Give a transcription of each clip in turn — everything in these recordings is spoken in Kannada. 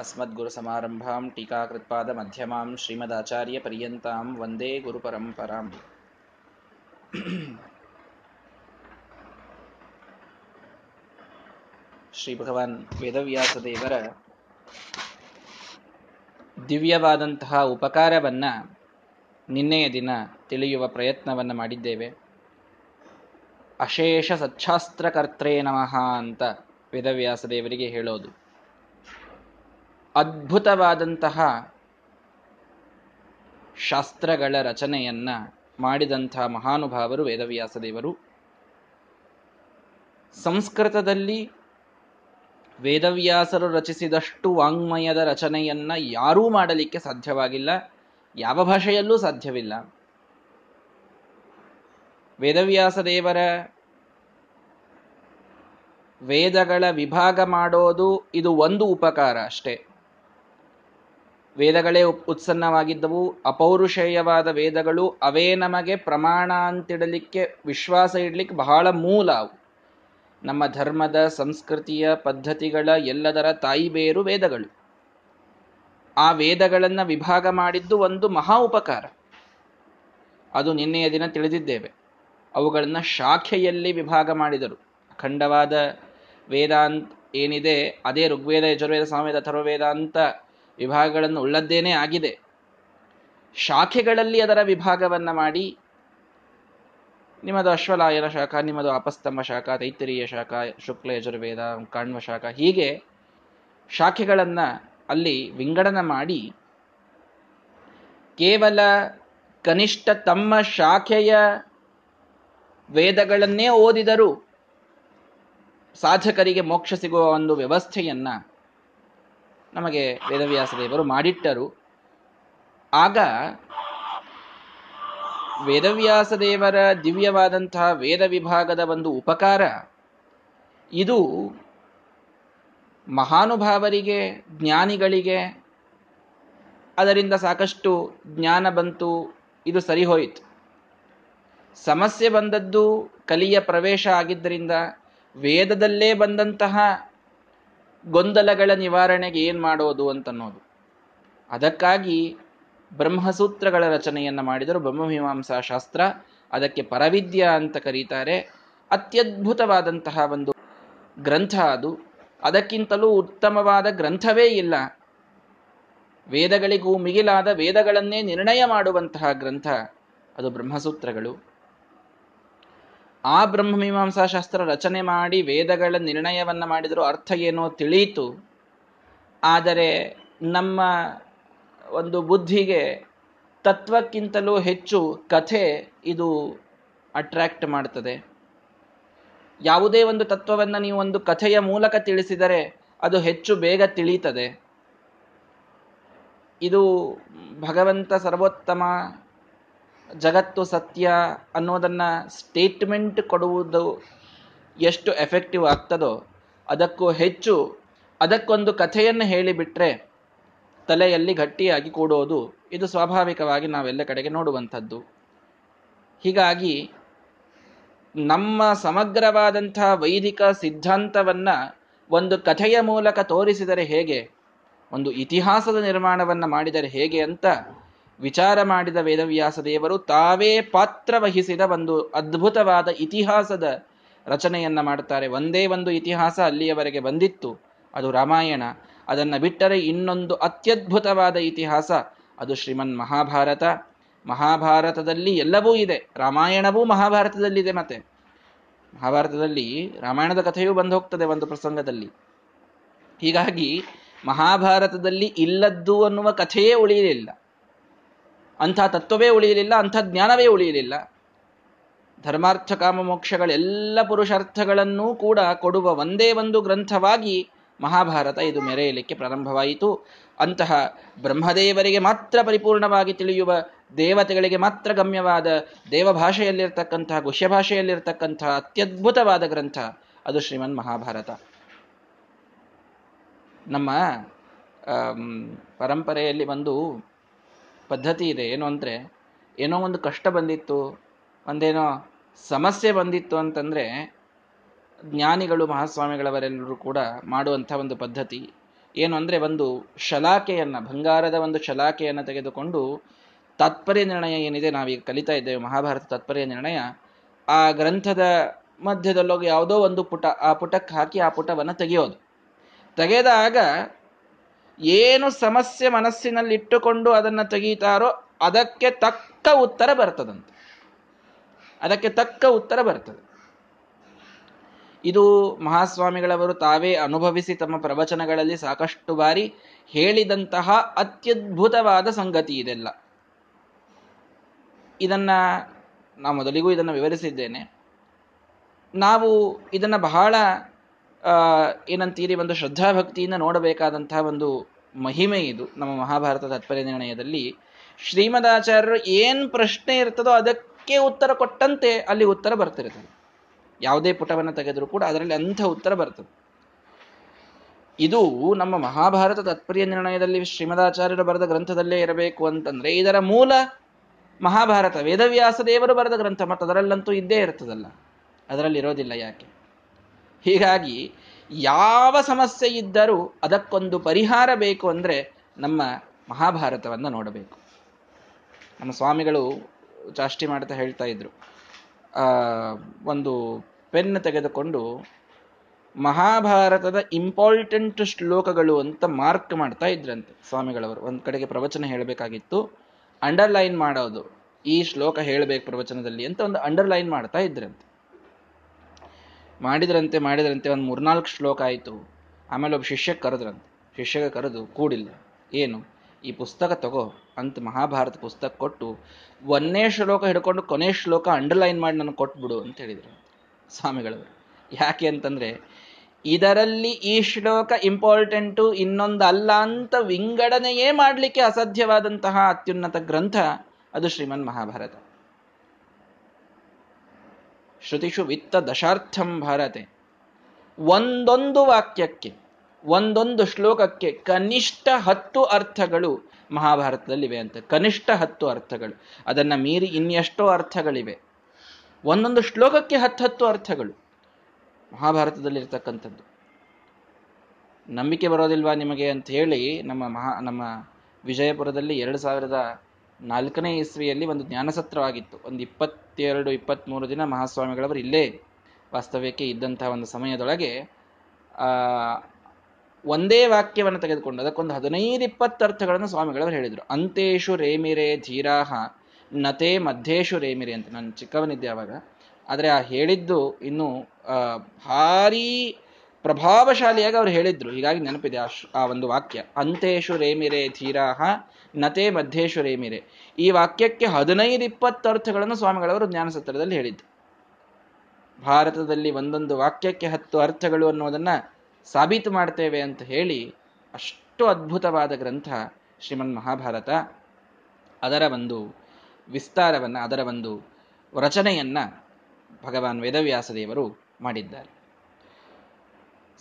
अस्मद्गुरुसमारम्भां टीकाकृत्पादमध्यमां श्रीमदाचार्यपर्यन्तां वन्दे गुरुपरम्पराम् ಶ್ರೀ ಭಗವಾನ್ ವೇದವ್ಯಾಸದೇವರ ದಿವ್ಯವಾದಂತಹ ಉಪಕಾರವನ್ನ ನಿನ್ನೆಯ ದಿನ ತಿಳಿಯುವ ಪ್ರಯತ್ನವನ್ನು ಮಾಡಿದ್ದೇವೆ ಅಶೇಷ ಸಚ್ಛಾಸ್ತ್ರಕರ್ತೇ ನಮಃ ಅಂತ ವೇದವ್ಯಾಸದೇವರಿಗೆ ಹೇಳೋದು ಅದ್ಭುತವಾದಂತಹ ಶಾಸ್ತ್ರಗಳ ರಚನೆಯನ್ನ ಮಾಡಿದಂತಹ ಮಹಾನುಭಾವರು ವೇದವ್ಯಾಸ ದೇವರು ಸಂಸ್ಕೃತದಲ್ಲಿ ವೇದವ್ಯಾಸರು ರಚಿಸಿದಷ್ಟು ವಾಂಗ್ಮಯದ ರಚನೆಯನ್ನ ಯಾರೂ ಮಾಡಲಿಕ್ಕೆ ಸಾಧ್ಯವಾಗಿಲ್ಲ, ಯಾವ ಭಾಷೆಯಲ್ಲೂ ಸಾಧ್ಯವಿಲ್ಲ. ವೇದವ್ಯಾಸ ದೇವರ ವೇದಗಳ ವಿಭಾಗ ಮಾಡೋದು ಇದು ಒಂದು ಉಪಕಾರ ಅಷ್ಟೇ. ವೇದಗಳೇ ಉತ್ಸನ್ನವಾಗಿದ್ದವು. ಅಪೌರುಷೇಯವಾದ ವೇದಗಳು ಅವೇ ನಮಗೆ ಪ್ರಮಾಣ ಅಂತಿಡಲಿಕ್ಕೆ ವಿಶ್ವಾಸ ಇಡಲಿಕ್ಕೆ ಬಹಳ ಮೂಲ ಅವು. ನಮ್ಮ ಧರ್ಮದ, ಸಂಸ್ಕೃತಿಯ ಪದ್ಧತಿಗಳ ಎಲ್ಲದರ ತಾಯಿ ಬೇರು ವೇದಗಳು. ಆ ವೇದಗಳನ್ನು ವಿಭಾಗ ಮಾಡಿದ್ದು ಒಂದು ಮಹಾ ಉಪಕಾರ. ಅದು ನಿನ್ನೆಯ ದಿನ ತಿಳಿದಿದ್ದೇವೆ. ಅವುಗಳನ್ನು ಶಾಖೆಯಲ್ಲಿ ವಿಭಾಗ ಮಾಡಿದರು. ಅಖಂಡವಾದ ವೇದಾಂತ್ ಏನಿದೆ, ಅದೇ ಋಗ್ವೇದ, ಯಜುರ್ವೇದ, ಸಾಮವೇದ ಅಥರ್ವವೇದ ಅಂತ ವಿಭಾಗಗಳನ್ನು ಉಳ್ಳದ್ದೇನೆ ಆಗಿದೆ. ಶಾಖೆಗಳಲ್ಲಿ ಅದರ ವಿಭಾಗವನ್ನ ಮಾಡಿ ನಿಮ್ಮದು ಅಶ್ವಲಾಯನ ಶಾಖ, ನಿಮ್ಮದು ಅಪಸ್ತಂಭ ಶಾಖ ತೈತರಿಯ ಶಾಖ, ಶುಕ್ಲ ಯಜುರ್ವೇದ, ಕಾಣ್ವ ಶಾಖ, ಹೀಗೆ ಶಾಖೆಗಳನ್ನು ಅಲ್ಲಿ ವಿಂಗಡನ ಮಾಡಿ ಕೇವಲ ಕನಿಷ್ಠ ತಮ್ಮ ಶಾಖೆಯ ವೇದಗಳನ್ನೇ ಓದಿದರೂ ಸಾಧಕರಿಗೆ ಮೋಕ್ಷ ಸಿಗುವ ಒಂದು ವ್ಯವಸ್ಥೆಯನ್ನ ನಮಗೆ ವೇದವ್ಯಾಸ ದೇವರು ಮಾಡಿಟ್ಟರು. ಆಗ ವೇದವ್ಯಾಸ ದೇವರ ದಿವ್ಯವಾದಂತಹ ವೇದ ವಿಭಾಗದ ಒಂದು ಉಪಕಾರ, ಇದು ಮಹಾನುಭಾವರಿಗೆ, ಜ್ಞಾನಿಗಳಿಗೆ, ಅದರಿಂದ ಸಾಕಷ್ಟು ಜ್ಞಾನ ಬಂತು, ಇದು ಸರಿಹೋಯಿತು ಸಮಸ್ಯೆ ಬಂದದ್ದು ಕಲಿಯ ಪ್ರವೇಶ ಆಗಿದ್ದರಿಂದ, ವೇದದಲ್ಲೇ ಬಂದಂತಹ ಗೊಂದಲಗಳ ನಿವಾರಣೆಗೆ ಏನು ಮಾಡೋದು ಅಂತನ್ನೋದು. ಅದಕ್ಕಾಗಿ ಬ್ರಹ್ಮಸೂತ್ರಗಳ ರಚನೆಯನ್ನು ಮಾಡಿದರು. ಬ್ರಹ್ಮಮೀಮಾಂಸಾ ಶಾಸ್ತ್ರ ಅದಕ್ಕೆ ಪರವಿದ್ಯ ಅಂತ ಕರೀತಾರೆ. ಅತ್ಯದ್ಭುತವಾದಂತಹ ಒಂದು ಗ್ರಂಥ ಅದು. ಅದಕ್ಕಿಂತಲೂ ಉತ್ತಮವಾದ ಗ್ರಂಥವೇ ಇಲ್ಲ. ವೇದಗಳಿಗೂ ಮಿಗಿಲಾದ ವೇದಗಳನ್ನೇ ನಿರ್ಣಯ ಮಾಡುವಂತಹ ಗ್ರಂಥ ಅದು ಬ್ರಹ್ಮಸೂತ್ರಗಳು. ಆ ಬ್ರಹ್ಮಮೀಮಾಂಸಾ ಶಾಸ್ತ್ರ ರಚನೆ ಮಾಡಿ ವೇದಗಳ ನಿರ್ಣಯವನ್ನ ಮಾಡಿದರೂ ಅರ್ಥ ಏನೋ ತಿಳಿಯಿತು. ಆದರೆ ನಮ್ಮ ಒಂದು ಬುದ್ಧಿಗೆ ತತ್ವಕ್ಕಿಂತಲೂ ಹೆಚ್ಚು ಕಥೆ ಇದು ಅಟ್ರಾಕ್ಟ್ ಮಾಡ್ತದೆ. ಯಾವುದೇ ಒಂದು ತತ್ವವನ್ನು ನೀವು ಒಂದು ಕಥೆಯ ಮೂಲಕ ತಿಳಿಸಿದರೆ ಅದು ಹೆಚ್ಚು ಬೇಗ ತಿಳಿಯುತ್ತದೆ ಇದು ಭಗವಂತ ಸರ್ವೋತ್ತಮ ಜಗತ್ತು ಸತ್ಯ ಅನ್ನೋದನ್ನ ಸ್ಟೇಟ್ಮೆಂಟ್ ಕೊಡುವುದು ಎಷ್ಟು ಎಫೆಕ್ಟಿವ್ ಆಗ್ತದೋ ಅದಕ್ಕೂ ಹೆಚ್ಚು ಅದಕ್ಕೊಂದು ಕಥೆಯನ್ನು ಹೇಳಿಬಿಟ್ರೆ ತಲೆಯಲ್ಲಿ ಗಟ್ಟಿಯಾಗಿ ಕೂಡೋದು ಇದು ಸ್ವಾಭಾವಿಕವಾಗಿ ನಾವೆಲ್ಲ ಕಡೆಗೆ ನೋಡುವಂಥದ್ದು. ಹೀಗಾಗಿ ನಮ್ಮ ಸಮಗ್ರವಾದಂಥ ವೈದಿಕ ಸಿದ್ಧಾಂತವನ್ನು ಒಂದು ಕಥೆಯ ಮೂಲಕ ತೋರಿಸಿದರೆ ಹೇಗೆ, ಒಂದು ಇತಿಹಾಸದ ನಿರ್ಮಾಣವನ್ನು ಮಾಡಿದರೆ ಹೇಗೆ ಅಂತ ವಿಚಾರ ಮಾಡಿದ ವೇದವ್ಯಾಸ ದೇವರು ತಾವೇ ಪಾತ್ರ ವಹಿಸಿದ ಒಂದು ಅದ್ಭುತವಾದ ಇತಿಹಾಸದ ರಚನೆಯನ್ನ ಮಾಡ್ತಾರೆ. ಒಂದೇ ಒಂದು ಇತಿಹಾಸ ಅಲ್ಲಿಯವರೆಗೆ ಬಂದಿತ್ತು. ಅದು ರಾಮಾಯಣ. ಅದನ್ನು ಬಿಟ್ಟರೆ ಇನ್ನೊಂದು ಅತ್ಯದ್ಭುತವಾದ ಇತಿಹಾಸ ಅದು ಶ್ರೀಮನ್ ಮಹಾಭಾರತ. ಮಹಾಭಾರತದಲ್ಲಿ ಎಲ್ಲವೂ ಇದೆ. ರಾಮಾಯಣವೂ ಮಹಾಭಾರತದಲ್ಲಿದೆ ಮತ್ತೆ. ಮಹಾಭಾರತದಲ್ಲಿ ರಾಮಾಯಣದ ಕಥೆಯೂ ಬಂದು ಹೋಗ್ತದೆ ಒಂದು ಪ್ರಸಂಗದಲ್ಲಿ. ಹೀಗಾಗಿ ಮಹಾಭಾರತದಲ್ಲಿ ಇಲ್ಲದ್ದು ಅನ್ನುವ ಕಥೆಯೇ ಉಳಿಯಲಿಲ್ಲ. ಅಂಥ ತತ್ವವೇ ಉಳಿಯಲಿಲ್ಲ, ಅಂಥ ಜ್ಞಾನವೇ ಉಳಿಯಲಿಲ್ಲ. ಧರ್ಮಾರ್ಥ ಕಾಮ ಮೋಕ್ಷಗಳೆಲ್ಲ ಪುರುಷಾರ್ಥಗಳನ್ನೂ ಕೂಡ ಕೊಡುವ ಒಂದೇ ಒಂದು ಗ್ರಂಥವಾಗಿ ಮಹಾಭಾರತ ಇದು ಮೆರೆಯಲಿಕ್ಕೆ ಪ್ರಾರಂಭವಾಯಿತು. ಅಂತಹ ಬ್ರಹ್ಮದೇವರಿಗೆ ಮಾತ್ರ ಪರಿಪೂರ್ಣವಾಗಿ ತಿಳಿಯುವ ದೇವತೆಗಳಿಗೆ ಮಾತ್ರ ಗಮ್ಯವಾದ ದೇವಭಾಷೆಯಲ್ಲಿರ್ತಕ್ಕಂತಹ ಗುಹ್ಯ ಭಾಷೆಯಲ್ಲಿರ್ತಕ್ಕಂತಹ ಅತ್ಯದ್ಭುತವಾದ ಗ್ರಂಥ ಅದು ಶ್ರೀಮನ್ ಮಹಾಭಾರತ. ನಮ್ಮ ಪರಂಪರೆಯಲ್ಲಿ ಒಂದು ಪದ್ಧತಿ ಇದೆ. ಏನು ಅಂದರೆ, ಏನೋ ಒಂದು ಕಷ್ಟ ಬಂದಿತ್ತು, ಒಂದೇನೋ ಸಮಸ್ಯೆ ಬಂದಿತ್ತು ಅಂತಂದರೆ, ಜ್ಞಾನಿಗಳು, ಮಹಾಸ್ವಾಮಿಗಳವರೆಲ್ಲರೂ ಕೂಡ ಮಾಡುವಂಥ ಒಂದು ಪದ್ಧತಿ. ಏನು ಅಂದರೆ, ಒಂದು ಶಲಾಖೆಯನ್ನು, ಬಂಗಾರದ ಒಂದು ಶಲಾಖೆಯನ್ನು ತೆಗೆದುಕೊಂಡು ತಾತ್ಪರ್ಯ ನಿರ್ಣಯ ಏನಿದೆ ನಾವೀಗ ಕಲಿತಾ ಇದ್ದೇವೆ, ಮಹಾಭಾರತ ತಾತ್ಪರ್ಯ ನಿರ್ಣಯ. ಆ ಗ್ರಂಥದ ಮಧ್ಯದಲ್ಲೋಗಿ ಯಾವುದೋ ಒಂದು ಪುಟ, ಆ ಪುಟಕ್ಕೆ ಹಾಕಿ ಆ ಪುಟವನ್ನು ತೆಗೆಯೋದು. ತೆಗೆದಾಗ ಏನು ಸಮಸ್ಯೆ ಮನಸ್ಸಿನಲ್ಲಿ ಇಟ್ಟುಕೊಂಡು ಅದನ್ನು ತೆಗೀತಾರೋ ಅದಕ್ಕೆ ತಕ್ಕ ಉತ್ತರ ಬರ್ತದಂತೆ. ಅದಕ್ಕೆ ತಕ್ಕ ಉತ್ತರ ಬರ್ತದೆ. ಇದು ಮಹಾಸ್ವಾಮಿಗಳವರು ತಾವೇ ಅನುಭವಿಸಿ ತಮ್ಮ ಪ್ರವಚನಗಳಲ್ಲಿ ಸಾಕಷ್ಟು ಬಾರಿ ಹೇಳಿದಂತಹ ಅತ್ಯದ್ಭುತವಾದ ಸಂಗತಿ ಇದೆಲ್ಲ. ಇದನ್ನ ನಾ ಮೊದಲಿಗೂ ಇದನ್ನು ವಿವರಿಸಿದ್ದೇನೆ. ನಾವು ಇದನ್ನು ಬಹಳ ಏನಂತೀರಿ, ಒಂದು ಶ್ರದ್ಧಾಭಕ್ತಿಯಿಂದ ನೋಡಬೇಕಾದಂತಹ ಒಂದು ಮಹಿಮೆ ಇದು ನಮ್ಮ ಮಹಾಭಾರತ ತಾತ್ಪರ್ಯ ನಿರ್ಣಯದಲ್ಲಿ ಶ್ರೀಮದಾಚಾರ್ಯರು ಏನ್ ಪ್ರಶ್ನೆ ಇರ್ತದೋ ಅದಕ್ಕೆ ಉತ್ತರ ಕೊಟ್ಟಂತೆ ಅಲ್ಲಿ ಉತ್ತರ ಬರ್ತಿರ್ತದೆ. ಯಾವುದೇ ಪುಟವನ್ನು ತೆಗೆದರೂ ಕೂಡ ಅದರಲ್ಲಿ ಅಂಥ ಉತ್ತರ ಬರ್ತದೆ. ಇದು ನಮ್ಮ ಮಹಾಭಾರತ ತಾತ್ಪರ್ಯ ನಿರ್ಣಯದಲ್ಲಿ ಶ್ರೀಮದಾಚಾರ್ಯರು ಬರೆದ ಗ್ರಂಥದಲ್ಲೇ ಇರಬೇಕು ಅಂತಂದ್ರೆ, ಇದರ ಮೂಲ ಮಹಾಭಾರತ ವೇದವ್ಯಾಸ ದೇವರು ಬರೆದ ಗ್ರಂಥ, ಮತ್ತು ಅದರಲ್ಲಂತೂ ಇದ್ದೇ ಇರ್ತದಲ್ಲ. ಅದರಲ್ಲಿ ಇರೋದಿಲ್ಲ ಯಾಕೆ? ಹೀಗಾಗಿ ಯಾವ ಸಮಸ್ಯೆ ಇದ್ದರೂ ಅದಕ್ಕೊಂದು ಪರಿಹಾರ ಬೇಕು ಅಂದರೆ ನಮ್ಮ ಮಹಾಭಾರತವನ್ನು ನೋಡಬೇಕು. ನಮ್ಮ ಸ್ವಾಮಿಗಳು ಚಾಷ್ಟಿ ಮಾಡ್ತಾ ಹೇಳ್ತಾ ಇದ್ರು. ಒಂದು ಪೆನ್ ತೆಗೆದುಕೊಂಡು ಮಹಾಭಾರತದ ಇಂಪಾರ್ಟೆಂಟ್ ಶ್ಲೋಕಗಳು ಅಂತ ಮಾರ್ಕ್ ಮಾಡ್ತಾ ಇದ್ರಂತೆ ಸ್ವಾಮಿಗಳವರು. ಒಂದು ಕಡೆಗೆ ಪ್ರವಚನ ಹೇಳಬೇಕಾಗಿತ್ತು, ಅಂಡರ್ಲೈನ್ ಮಾಡೋದು, ಈ ಶ್ಲೋಕ ಹೇಳಬೇಕು ಪ್ರವಚನದಲ್ಲಿ ಅಂತ ಒಂದು ಅಂಡರ್ಲೈನ್ ಮಾಡ್ತಾ ಇದ್ರಂತೆ. ಮಾಡಿದ್ರಂತೆ ಮಾಡಿದ್ರಂತೆ ಒಂದು ಮೂರ್ನಾಲ್ಕು ಶ್ಲೋಕ ಆಯಿತು. ಆಮೇಲೆ ಒಬ್ಬ ಶಿಷ್ಯ ಕರೆದ್ರಂತೆ. ಶಿಷ್ಯಗೆ ಕರೆದು, ಕೂಡಿಲ್ಲ. ಏನು? ಈ ಪುಸ್ತಕ ತಗೋ. ಅಂತ ಮಹಾಭಾರತ ಪುಸ್ತಕ ಕೊಟ್ಟು, ಒಂದೇ ಶ್ಲೋಕ ಹಿಡ್ಕೊಂಡು ಕೊನೆ ಶ್ಲೋಕ ಅಂಡರ್ಲೈನ್ ಮಾಡಿ ನನಗೆ ಕೊಟ್ಬಿಡು ಅಂತ ಹೇಳಿದರು ಸ್ವಾಮಿಗಳವರು. ಯಾಕೆ ಅಂತಂದರೆ, ಇದರಲ್ಲಿ ಈ ಶ್ಲೋಕ ಇಂಪಾರ್ಟೆಂಟು ಇನ್ನೊಂದು ಅಲ್ಲ ಅಂತ ವಿಂಗಡನೆಯೇ ಮಾಡಲಿಕ್ಕೆ ಅಸಾಧ್ಯವಾದಂತಹ ಅತ್ಯುನ್ನತ ಗ್ರಂಥ ಅದು ಶ್ರೀಮನ್ ಮಹಾಭಾರತ. ಶ್ರುತಿಷು ವಿತ್ತ ದಶಾರ್ಥಂ ಭಾರತೆ. ಒಂದೊಂದು ವಾಕ್ಯಕ್ಕೆ, ಒಂದೊಂದು ಶ್ಲೋಕಕ್ಕೆ ಕನಿಷ್ಠ ಹತ್ತು ಅರ್ಥಗಳು ಮಹಾಭಾರತದಲ್ಲಿವೆ ಅಂತ. ಕನಿಷ್ಠ ಹತ್ತು ಅರ್ಥಗಳು. ಅದನ್ನ ಮೀರಿ ಇನ್ನೆಷ್ಟೋ ಅರ್ಥಗಳಿವೆ. ಒಂದೊಂದು ಶ್ಲೋಕಕ್ಕೆ ಹತ್ತು ಹತ್ತು ಅರ್ಥಗಳು ಮಹಾಭಾರತದಲ್ಲಿರ್ತಕ್ಕಂಥದ್ದು. ನಂಬಿಕೆ ಬರೋದಿಲ್ವಾ ನಿಮಗೆ ಅಂತ ಹೇಳಿ ನಮ್ಮ ಮಹಾ, ನಮ್ಮ ವಿಜಯಪುರದಲ್ಲಿ ಎರಡು ಸಾವಿರದ ನಾಲ್ಕನೇ ಇಸ್ವಿಯಲ್ಲಿ ಒಂದು ಜ್ಞಾನಸತ್ರವಾಗಿತ್ತು. ಒಂದು ಇಪ್ಪತ್ತೆರಡು ಇಪ್ಪತ್ತ್ಮೂರು ದಿನ ಮಹಾಸ್ವಾಮಿಗಳವರು ಇಲ್ಲೇ ವಾಸ್ತವ್ಯಕ್ಕೆ ಇದ್ದಂತಹ ಒಂದು ಸಮಯದೊಳಗೆ ಒಂದೇ ವಾಕ್ಯವನ್ನು ತೆಗೆದುಕೊಂಡು ಅದಕ್ಕೊಂದು ಹದಿನೈದು ಇಪ್ಪತ್ತು ಅರ್ಥಗಳನ್ನು ಸ್ವಾಮಿಗಳವರು ಹೇಳಿದರು. ಅಂತೇಶು ರೇಮಿರೆ ಧೀರಾಹ, ನತೆ ಮಧ್ಯೇಶು ರೇಮಿರೆ ಅಂತ. ನಾನು ಚಿಕ್ಕವನಿದ್ದೆ ಆವಾಗ. ಆದರೆ ಆ ಹೇಳಿದ್ದು ಇನ್ನು ಭಾರೀ ಪ್ರಭಾವಶಾಲಿಯಾಗಿ ಅವ್ರು ಹೇಳಿದ್ರು. ಹೀಗಾಗಿ ನೆನಪಿದೆ ಆ ಒಂದು ವಾಕ್ಯ. ಅಂತೇಶು ರೇಮಿರೆ ಧೀರಾಹ, ನತೆ ಮಧ್ಯೇಶು ರೇಮಿರೆ. ಈ ವಾಕ್ಯಕ್ಕೆ ಹದಿನೈದು ಇಪ್ಪತ್ತು ಅರ್ಥಗಳನ್ನು ಸ್ವಾಮಿಗಳವರು ಜ್ಞಾನಸತ್ರದಲ್ಲಿ ಹೇಳಿದ್ದು. ಭಾರತದಲ್ಲಿ ಒಂದೊಂದು ವಾಕ್ಯಕ್ಕೆ ಹತ್ತು ಅರ್ಥಗಳು ಅನ್ನೋದನ್ನ ಸಾಬೀತು ಮಾಡ್ತೇವೆ ಅಂತ ಹೇಳಿ ಅಷ್ಟು ಅದ್ಭುತವಾದ ಗ್ರಂಥ ಶ್ರೀಮನ್ ಮಹಾಭಾರತ. ಅದರ ಒಂದು ವಿಸ್ತಾರವನ್ನು, ಅದರ ಒಂದು ರಚನೆಯನ್ನು ಭಗವಾನ್ ವೇದವ್ಯಾಸದೇವರು ಮಾಡಿದ್ದಾರೆ.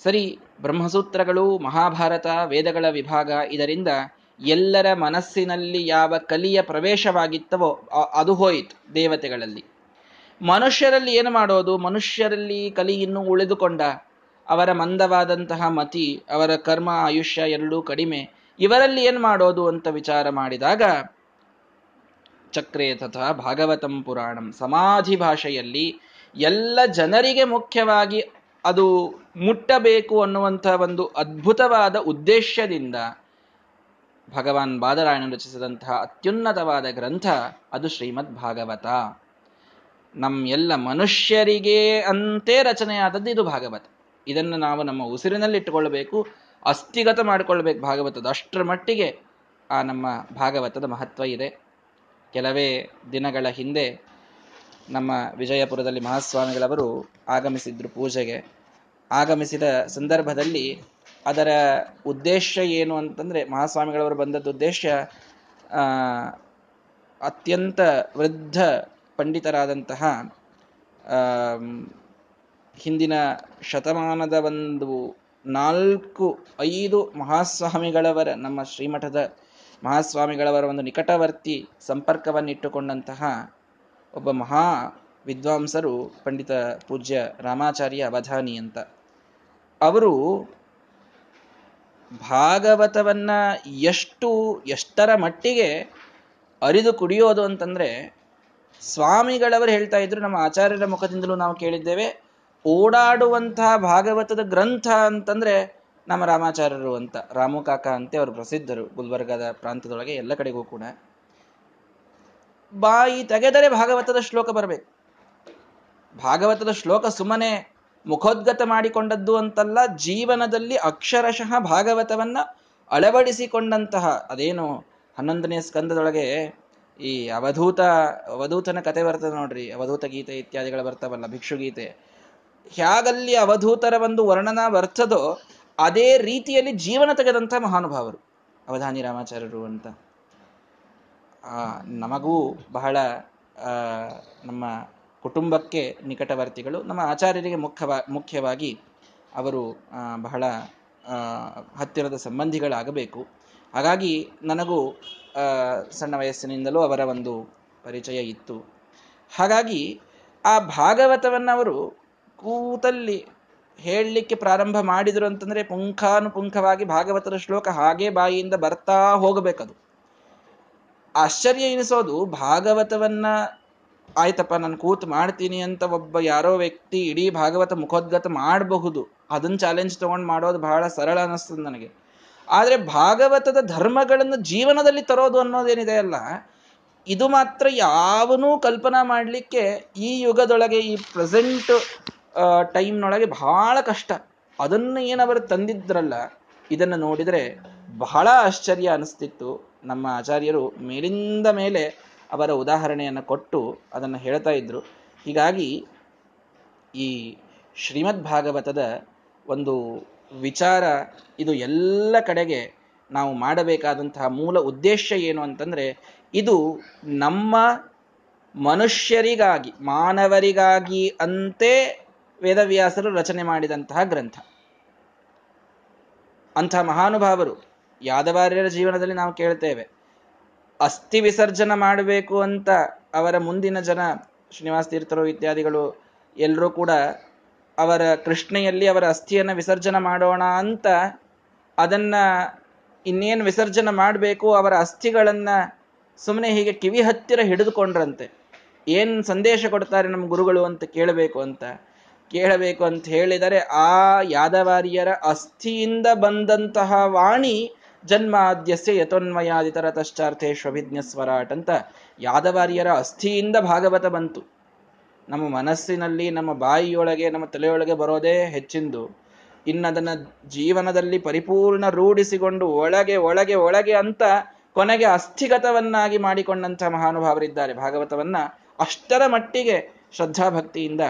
ಸರಿ, ಬ್ರಹ್ಮಸೂತ್ರಗಳು, ಮಹಾಭಾರತ, ವೇದಗಳ ವಿಭಾಗ ಇದರಿಂದ ಎಲ್ಲರ ಮನಸ್ಸಿನಲ್ಲಿ ಯಾವ ಕಲಿಯ ಪ್ರವೇಶವಾಗಿತ್ತವೋ ಅದು ಹೋಯಿತು ದೇವತೆಗಳಲ್ಲಿ. ಮನುಷ್ಯರಲ್ಲಿ ಏನು ಮಾಡೋದು? ಮನುಷ್ಯರಲ್ಲಿ ಕಲಿ ಇನ್ನೂ ಉಳಿದುಕೊಂಡ, ಅವರ ಮಂದವಾದಂತಹ ಮತಿ, ಅವರ ಕರ್ಮ, ಆಯುಷ್ಯ ಎರಡೂ ಕಡಿಮೆ, ಇವರಲ್ಲಿ ಏನು ಮಾಡೋದು ಅಂತ ವಿಚಾರ ಮಾಡಿದಾಗ, ಚಕ್ರೇ ತಥಾ ಭಾಗವತಂ ಪುರಾಣಂ, ಸಮಾಧಿ ಭಾಷೆಯಲ್ಲಿ ಎಲ್ಲ ಜನರಿಗೆ ಮುಖ್ಯವಾಗಿ ಅದು ಮುಟ್ಟಬೇಕು ಅನ್ನುವಂಥ ಒಂದು ಅದ್ಭುತವಾದ ಉದ್ದೇಶದಿಂದ ಭಗವಾನ್ ಬಾದರಾಯಣ ರಚಿಸಿದಂತಹ ಅತ್ಯುನ್ನತವಾದ ಗ್ರಂಥ, ಅದು ಶ್ರೀಮದ್ ಭಾಗವತ ನಮ್ಮ ಎಲ್ಲ ಮನುಷ್ಯರಿಗೆ ಅಂತೇ ರಚನೆಯಾದದ್ದು ಇದು ಭಾಗವತ. ಇದನ್ನು ನಾವು ನಮ್ಮ ಉಸಿರಿನಲ್ಲಿ ಇಟ್ಟುಕೊಳ್ಳಬೇಕು, ಅಸ್ಥಿಗತ ಮಾಡಿಕೊಳ್ಬೇಕು ಭಾಗವತದ ಅಷ್ಟರ ಮಟ್ಟಿಗೆ ಆ ನಮ್ಮ ಭಾಗವತದ ಮಹತ್ವ ಇದೆ. ಕೆಲವೇ ದಿನಗಳ ಹಿಂದೆ ನಮ್ಮ ವಿಜಯಪುರದಲ್ಲಿ ಮಹಾಸ್ವಾಮಿಗಳವರು ಆಗಮಿಸಿದ್ರು ಪೂಜೆಗೆ. ಆಗಮಿಸಿದ ಸಂದರ್ಭದಲ್ಲಿ ಅದರ ಉದ್ದೇಶ ಏನು ಅಂತಂದ್ರೆ ಮಹಾಸ್ವಾಮಿಗಳವರು ಬಂದದ್ದು ಉದ್ದೇಶ ಅತ್ಯಂತ ವೃದ್ಧ ಪಂಡಿತರಾದಂತಹ ಹಿಂದಿನ ಶತಮಾನದ ಒಂದು ನಾಲ್ಕು, ಐದು ಮಹಾಸ್ವಾಮಿಗಳವರ, ನಮ್ಮ ಶ್ರೀಮಠದ ಮಹಾಸ್ವಾಮಿಗಳವರ ಒಂದು ನಿಕಟವರ್ತಿ ಸಂಪರ್ಕವನ್ನಿಟ್ಟುಕೊಂಡಂತಹ ಒಬ್ಬ ಮಹಾ ವಿದ್ವಾಂಸರು ಪಂಡಿತ ಪೂಜ್ಯ ರಾಮಾಚಾರ್ಯ ಅವಧಾನಿ ಅಂತ. ಅವರು ಭಾಗವತವನ್ನ ಎಷ್ಟು, ಎಷ್ಟರ ಮಟ್ಟಿಗೆ ಅರಿದು ಕುಡಿಯೋದು ಅಂತಂದ್ರೆ ಸ್ವಾಮಿಗಳವರು ಹೇಳ್ತಾ ಇದ್ರು, ನಮ್ಮ ಆಚಾರ್ಯರ ಮುಖದಿಂದಲೂ ನಾವು ಕೇಳಿದ್ದೇವೆ, ಓಡಾಡುವಂತಹ ಭಾಗವತದ ಗ್ರಂಥ ಅಂತಂದ್ರೆ ನಮ್ಮ ರಾಮಾಚಾರ್ಯರು ಅಂತ. ರಾಮು ಕಾಕ ಅಂತೆ ಅವರು ಪ್ರಸಿದ್ಧರು ಗುಲ್ಬರ್ಗದ ಪ್ರಾಂತದೊಳಗೆ ಎಲ್ಲ ಕಡೆಗೂ ಕೂಡ. ಬಾಯಿ ತೆಗೆದರೆ ಭಾಗವತದ ಶ್ಲೋಕ ಬರಬೇಕು. ಭಾಗವತದ ಶ್ಲೋಕ ಸುಮ್ಮನೆ ಮುಖೋದ್ಗತ ಮಾಡಿಕೊಂಡದ್ದು ಅಂತಲ್ಲ, ಜೀವನದಲ್ಲಿ ಅಕ್ಷರಶಃ ಭಾಗವತವನ್ನ ಅಳವಡಿಸಿಕೊಂಡಂತಹ ಅದೇನು ಹನ್ನೊಂದನೇ ಸ್ಕಂದದೊಳಗೆ ಈ ಅವಧೂತ, ಅವಧೂತನ ಕತೆ ಬರ್ತದೆ ನೋಡ್ರಿ, ಅವಧೂತ ಗೀತೆ ಇತ್ಯಾದಿಗಳು ಬರ್ತಾವಲ್ಲ, ಭಿಕ್ಷು ಗೀತೆ. ಹೇಗಲ್ಲಿ ಅವಧೂತರ ಒಂದು ವರ್ಣನ ಬರ್ತದೋ, ಅದೇ ರೀತಿಯಲ್ಲಿ ಜೀವನ ತೆಗೆದಂಥ ಮಹಾನುಭಾವರು, ಅವಧಾನಿ ರಾಮಾಚಾರ್ಯರು ಅಂತ. ನಮಗೂ ಬಹಳ ನಮ್ಮ ಕುಟುಂಬಕ್ಕೆ ನಿಕಟವರ್ತಿಗಳು, ನಮ್ಮ ಆಚಾರ್ಯರಿಗೆ ಮುಖ್ಯವಾ, ಮುಖ್ಯವಾಗಿ ಅವರು ಬಹಳ ಹತ್ತಿರದ ಸಂಬಂಧಿಗಳಾಗಬೇಕು. ಹಾಗಾಗಿ ನನಗೂ ಸಣ್ಣ ವಯಸ್ಸಿನಿಂದಲೂ ಅವರ ಒಂದು ಪರಿಚಯ ಇತ್ತು. ಹಾಗಾಗಿ ಆ ಭಾಗವತವನ್ನು ಅವರು ಕೂತಲ್ಲಿ ಹೇಳಲಿಕ್ಕೆ ಪ್ರಾರಂಭ ಮಾಡಿದರು ಅಂತಂದರೆ, ಪುಂಖಾನುಪುಂಖವಾಗಿ ಭಾಗವತದ ಶ್ಲೋಕ ಹಾಗೇ ಬಾಯಿಯಿಂದ ಬರ್ತಾ ಹೋಗಬೇಕದು. ಆಶ್ಚರ್ಯ ಎನಿಸೋದು, ಭಾಗವತವನ್ನ, ಆಯ್ತಪ್ಪ, ನಾನು ಕೂತ್ ಮಾಡ್ತೀನಿ ಅಂತ ಒಬ್ಬ ಯಾರೋ ವ್ಯಕ್ತಿ ಇಡೀ ಭಾಗವತ ಮುಖೋದ್ಗತ ಮಾಡಬಹುದು. ಅದನ್ನ ಚಾಲೆಂಜ್ ತಗೊಂಡು ಮಾಡೋದು ಬಹಳ ಸರಳ ಅನಿಸ್ತದೆ ನನಗೆ. ಆದರೆ ಭಾಗವತದ ಧರ್ಮಗಳನ್ನು ಜೀವನದಲ್ಲಿ ತರೋದು ಅನ್ನೋದೇನಿದೆ ಅಲ್ಲ, ಇದು ಮಾತ್ರ ಯಾವನೂ ಕಲ್ಪನಾ ಮಾಡಲಿಕ್ಕೆ ಈ ಯುಗದೊಳಗೆ, ಈ ಪ್ರೆಸೆಂಟ್ ಟೈಮ್ನೊಳಗೆ ಬಹಳ ಕಷ್ಟ. ಅದನ್ನು ಏನವರು ತಂದಿದ್ರಲ್ಲ, ಇದನ್ನು ನೋಡಿದರೆ ಬಹಳ ಆಶ್ಚರ್ಯ ಅನಿಸ್ತಿತ್ತು ನಮ್ಮ ಆಚಾರ್ಯರು ಮೇಲಿಂದ ಮೇಲೆ ಅವರ ಉದಾಹರಣೆಯನ್ನು ಕೊಟ್ಟು ಅದನ್ನು ಹೇಳ್ತಾ ಇದ್ದರು ಹೀಗಾಗಿ ಈ ಶ್ರೀಮದ್ ಭಾಗವತದ ಒಂದು ವಿಚಾರ ಇದು ಎಲ್ಲ ಕಡೆಗೆ ನಾವು ಮಾಡಬೇಕಾದಂತಹ ಮೂಲ ಉದ್ದೇಶ ಏನು ಅಂತಂದ್ರೆ ಇದು ನಮ್ಮ ಮನುಷ್ಯರಿಗಾಗಿ, ಮಾನವರಿಗಾಗಿ ಅಂತೆ ವೇದವ್ಯಾಸರು ರಚನೆ ಮಾಡಿದಂತಹ ಗ್ರಂಥ. ಅಂಥ ಮಹಾನುಭಾವರು ಯಾದವಾರ್ಯರ ಜೀವನದಲ್ಲಿ ನಾವು ಕೇಳ್ತೇವೆ. ಅಸ್ಥಿ ವಿಸರ್ಜನ ಮಾಡಬೇಕು ಅಂತ ಅವರ ಮುಂದಿನ ಜನ, ಶ್ರೀನಿವಾಸ ತೀರ್ಥರು ಇತ್ಯಾದಿಗಳು ಎಲ್ಲರೂ ಕೂಡ ಅವರ ಕೃಷ್ಣೆಯಲ್ಲಿ ಅವರ ಅಸ್ಥಿಯನ್ನು ವಿಸರ್ಜನೆ ಮಾಡೋಣ ಅಂತ ಅದನ್ನ ಇನ್ನೇನು ವಿಸರ್ಜನೆ ಮಾಡಬೇಕು, ಅವರ ಅಸ್ಥಿಗಳನ್ನ ಸುಮ್ಮನೆ ಹೀಗೆ ಕಿವಿ ಹತ್ತಿರ ಹಿಡಿದುಕೊಂಡ್ರಂತೆ. ಏನ್ ಸಂದೇಶ ಕೊಡ್ತಾರೆ ನಮ್ಮ ಗುರುಗಳು ಅಂತ ಕೇಳಬೇಕು ಅಂತ. ಕೇಳಬೇಕು ಅಂತ ಹೇಳಿದರೆ ಆ ಯಾದವಾರಿಯರ ಅಸ್ಥಿಯಿಂದ ಬಂದಂತಹ ವಾಣಿ ಜನ್ಮಾದ್ಯಸ್ಯ ಯಥೋನ್ಮಯಾದಿತರ ತಶ್ಚಾರ್ಥೇಶ್ವಭಿಜ್ಞ ಸ್ವರಾಟ್ ಅಂತ ಯಾದವಾರಿಯರ ಅಸ್ಥಿಯಿಂದ ಭಾಗವತ ಬಂತು. ನಮ್ಮ ಮನಸ್ಸಿನಲ್ಲಿ, ನಮ್ಮ ಬಾಯಿಯೊಳಗೆ, ನಮ್ಮ ತಲೆಯೊಳಗೆ ಬರೋದೇ ಹೆಚ್ಚಿಂದು. ಇನ್ನದನ್ನ ಜೀವನದಲ್ಲಿ ಪರಿಪೂರ್ಣ ರೂಢಿಸಿಕೊಂಡು ಒಳಗೆ ಒಳಗೆ ಒಳಗೆ ಅಂತ ಕೊನೆಗೆ ಅಸ್ಥಿಗತವನ್ನಾಗಿ ಮಾಡಿಕೊಂಡಂಥ ಮಹಾನುಭಾವರಿದ್ದಾರೆ. ಭಾಗವತವನ್ನ ಅಷ್ಟರ ಮಟ್ಟಿಗೆ ಶ್ರದ್ಧಾಭಕ್ತಿಯಿಂದ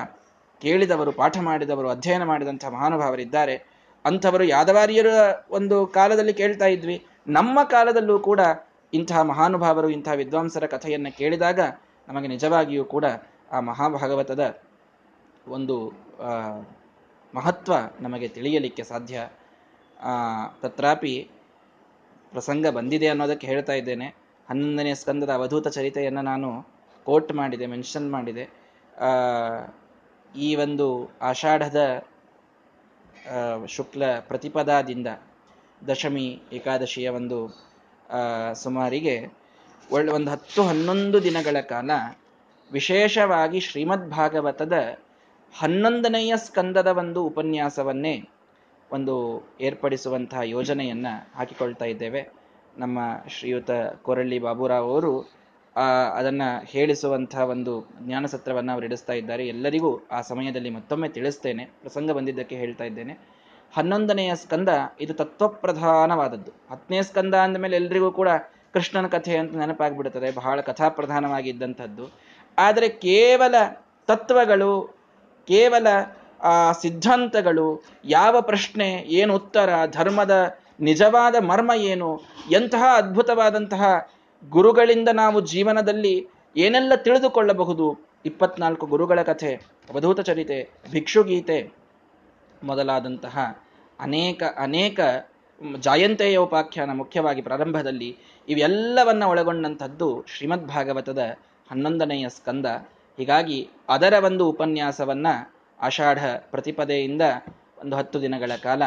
ಕೇಳಿದವರು, ಪಾಠ ಮಾಡಿದವರು, ಅಧ್ಯಯನ ಮಾಡಿದಂಥ ಮಹಾನುಭಾವರಿದ್ದಾರೆ. ಅಂಥವರು ಯಾದವಾರಿಯರ ಒಂದು ಕಾಲದಲ್ಲಿ ಕೇಳ್ತಾ ಇದ್ವಿ. ನಮ್ಮ ಕಾಲದಲ್ಲೂ ಕೂಡ ಇಂತಹ ಮಹಾನುಭಾವರು, ಇಂತಹ ವಿದ್ವಾಂಸರ ಕಥೆಯನ್ನು ಕೇಳಿದಾಗ ನಮಗೆ ನಿಜವಾಗಿಯೂ ಕೂಡ ಆ ಮಹಾಭಾಗವತದ ಒಂದು ಮಹತ್ವ ನಮಗೆ ತಿಳಿಯಲಿಕ್ಕೆ ಸಾಧ್ಯ. ತತ್ರಾಪಿ ಪ್ರಸಂಗ ಬಂದಿದೆ ಅನ್ನೋದಕ್ಕೆ ಹೇಳ್ತಾ ಇದ್ದೇನೆ. ಹನ್ನೊಂದನೇ ಸ್ಕಂದದ ಅವಧೂತ ಚರಿತೆಯನ್ನು ನಾನು ಕೋಟ್ ಮಾಡಿದೆ, ಮೆನ್ಷನ್ ಮಾಡಿದೆ. ಈ ಒಂದು ಆಷಾಢದ ಶುಕ್ಲ ಪ್ರತಿಪದಾದಿಂದ ದಶಮಿ ಏಕಾದಶಿಯ ಒಂದು ಸುಮಾರಿಗೆ ಒಳ್ಳೆ ಒಂದು ಹತ್ತು ಹನ್ನೊಂದು ದಿನಗಳ ಕಾಲ ವಿಶೇಷವಾಗಿ ಶ್ರೀಮದ್ ಭಾಗವತದ ಹನ್ನೊಂದನೆಯ ಸ್ಕಂದದ ಒಂದು ಉಪನ್ಯಾಸವನ್ನೇ ಒಂದು ಏರ್ಪಡಿಸುವಂತಹ ಯೋಜನೆಯನ್ನ ಹಾಕಿಕೊಳ್ತಾ ಇದ್ದೇವೆ. ನಮ್ಮ ಶ್ರೀಯುತ ಕೊರಳ್ಳಿ ಬಾಬುರಾವ್ ಅವರು ಅದನ್ನ ಹೇಳಿಸುವಂತಹ ಒಂದು ಜ್ಞಾನ ಸತ್ರವನ್ನ ಅವರು ಇಡಿಸ್ತಾ ಇದ್ದಾರೆ. ಎಲ್ಲರಿಗೂ ಆ ಸಮಯದಲ್ಲಿ ಮತ್ತೊಮ್ಮೆ ತಿಳಿಸ್ತೇನೆ. ಪ್ರಸಂಗ ಬಂದಿದ್ದಕ್ಕೆ ಹೇಳ್ತಾ ಇದ್ದೇನೆ. ಹನ್ನೊಂದನೆಯ ಸ್ಕಂದ, ಇದು ತತ್ವಪ್ರಧಾನವಾದದ್ದು. ಹತ್ತನೇ ಸ್ಕಂದ ಅಂದಮೇಲೆ ಎಲ್ರಿಗೂ ಕೂಡ ಕೃಷ್ಣನ ಕಥೆ ಅಂತ ನೆನಪಾಗ್ಬಿಡುತ್ತದೆ. ಬಹಳ ಕಥಾಪ್ರಧಾನವಾಗಿದ್ದಂಥದ್ದು. ಆದರೆ ಕೇವಲ ತತ್ವಗಳು, ಕೇವಲ, ಆ, ಸಿದ್ಧಾಂತಗಳು, ಯಾವ ಪ್ರಶ್ನೆ, ಏನು ಉತ್ತರ, ಧರ್ಮದ ನಿಜವಾದ ಮರ್ಮ ಏನು, ಎಂತಹ ಅದ್ಭುತವಾದಂತಹ ಗುರುಗಳಿಂದ ನಾವು ಜೀವನದಲ್ಲಿ ಏನೆಲ್ಲ ತಿಳಿದುಕೊಳ್ಳಬಹುದು? ಇಪ್ಪತ್ನಾಲ್ಕು ಗುರುಗಳ ಕಥೆ ಅವಧೂತ ಚರಿತೆ ಭಿಕ್ಷುಗೀತೆ ಮೊದಲಾದಂತಹ ಅನೇಕ ಅನೇಕ ಜಾಯಂತೆಯ ಉಪಾಖ್ಯಾನ ಮುಖ್ಯವಾಗಿ ಪ್ರಾರಂಭದಲ್ಲಿ ಇವೆಲ್ಲವನ್ನ ಒಳಗೊಂಡಂಥದ್ದು ಶ್ರೀಮದ್ ಭಾಗವತದ ಹನ್ನೊಂದನೆಯ ಸ್ಕಂದ. ಹೀಗಾಗಿ ಅದರ ಒಂದು ಉಪನ್ಯಾಸವನ್ನ ಆಷಾಢ ಪ್ರತಿಪದೆಯಿಂದ ಒಂದು ಹತ್ತು ದಿನಗಳ ಕಾಲ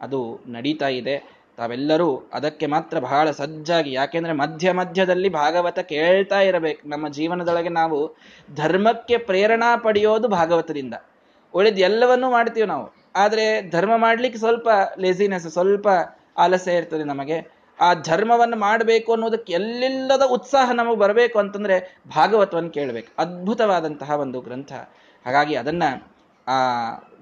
ಅದು ನಡೀತಾ ಇದೆ. ತಾವೆಲ್ಲರೂ ಅದಕ್ಕೆ ಮಾತ್ರ ಬಹಳ ಸಜ್ಜಾಗಿ, ಯಾಕೆಂದ್ರೆ ಮಧ್ಯ ಮಧ್ಯದಲ್ಲಿ ಭಾಗವತ ಕೇಳ್ತಾ ಇರಬೇಕು. ನಮ್ಮ ಜೀವನದೊಳಗೆ ನಾವು ಧರ್ಮಕ್ಕೆ ಪ್ರೇರಣಾ ಪಡೆಯೋದು ಭಾಗವತದಿಂದ. ಉಳಿದ ಎಲ್ಲವನ್ನೂ ಮಾಡ್ತೀವಿ ನಾವು. ಆದರೆ ಧರ್ಮ ಮಾಡ್ಲಿಕ್ಕೆ ಸ್ವಲ್ಪ ಲೇಸಿನೆಸ್ ಸ್ವಲ್ಪ ಆಲಸ್ಯ ಇರ್ತದೆ ನಮಗೆ. ಆ ಧರ್ಮವನ್ನು ಮಾಡಬೇಕು ಅನ್ನೋದಕ್ಕೆ ಎಲ್ಲಿಲ್ಲದ ಉತ್ಸಾಹ ನಮಗೆ ಬರಬೇಕು ಅಂತಂದ್ರೆ ಭಾಗವತವನ್ನು ಕೇಳಬೇಕು. ಅದ್ಭುತವಾದಂತಹ ಒಂದು ಗ್ರಂಥ. ಹಾಗಾಗಿ ಅದನ್ನ ಆ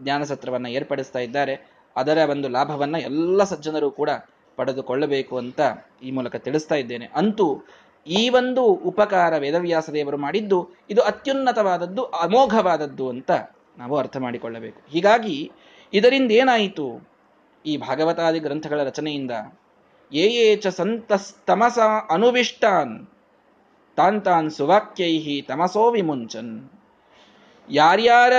ಜ್ಞಾನಸತ್ರವನ್ನ ಏರ್ಪಡಿಸ್ತಾ ಇದ್ದಾರೆ. ಅದರ ಒಂದು ಲಾಭವನ್ನ ಎಲ್ಲ ಸಜ್ಜನರು ಕೂಡ ಪಡೆದುಕೊಳ್ಳಬೇಕು ಅಂತ ಈ ಮೂಲಕ ತಿಳಿಸ್ತಾ ಇದ್ದೇನೆ. ಅಂತೂ ಈ ಒಂದು ಉಪಕಾರ ವೇದವ್ಯಾಸ ದೇವರು ಮಾಡಿದ್ದು ಇದು ಅತ್ಯುನ್ನತವಾದದ್ದು, ಅಮೋಘವಾದದ್ದು ಅಂತ ನಾವು ಅರ್ಥ ಮಾಡಿಕೊಳ್ಳಬೇಕು. ಹೀಗಾಗಿ ಇದರಿಂದ ಏನಾಯಿತು ಈ ಭಾಗವತಾದಿ ಗ್ರಂಥಗಳ ರಚನೆಯಿಂದ ಏ ಚ ಸಂತಸ್ತಮಸ ಅನುವಿಷ್ಟಾನ್ ತಾನ್ ತಾನ್ ಸುವಾಕ್ಯೈಹಿ ತಮಸೋ ವಿಮುಂಚನ್. ಯಾರ್ಯಾರ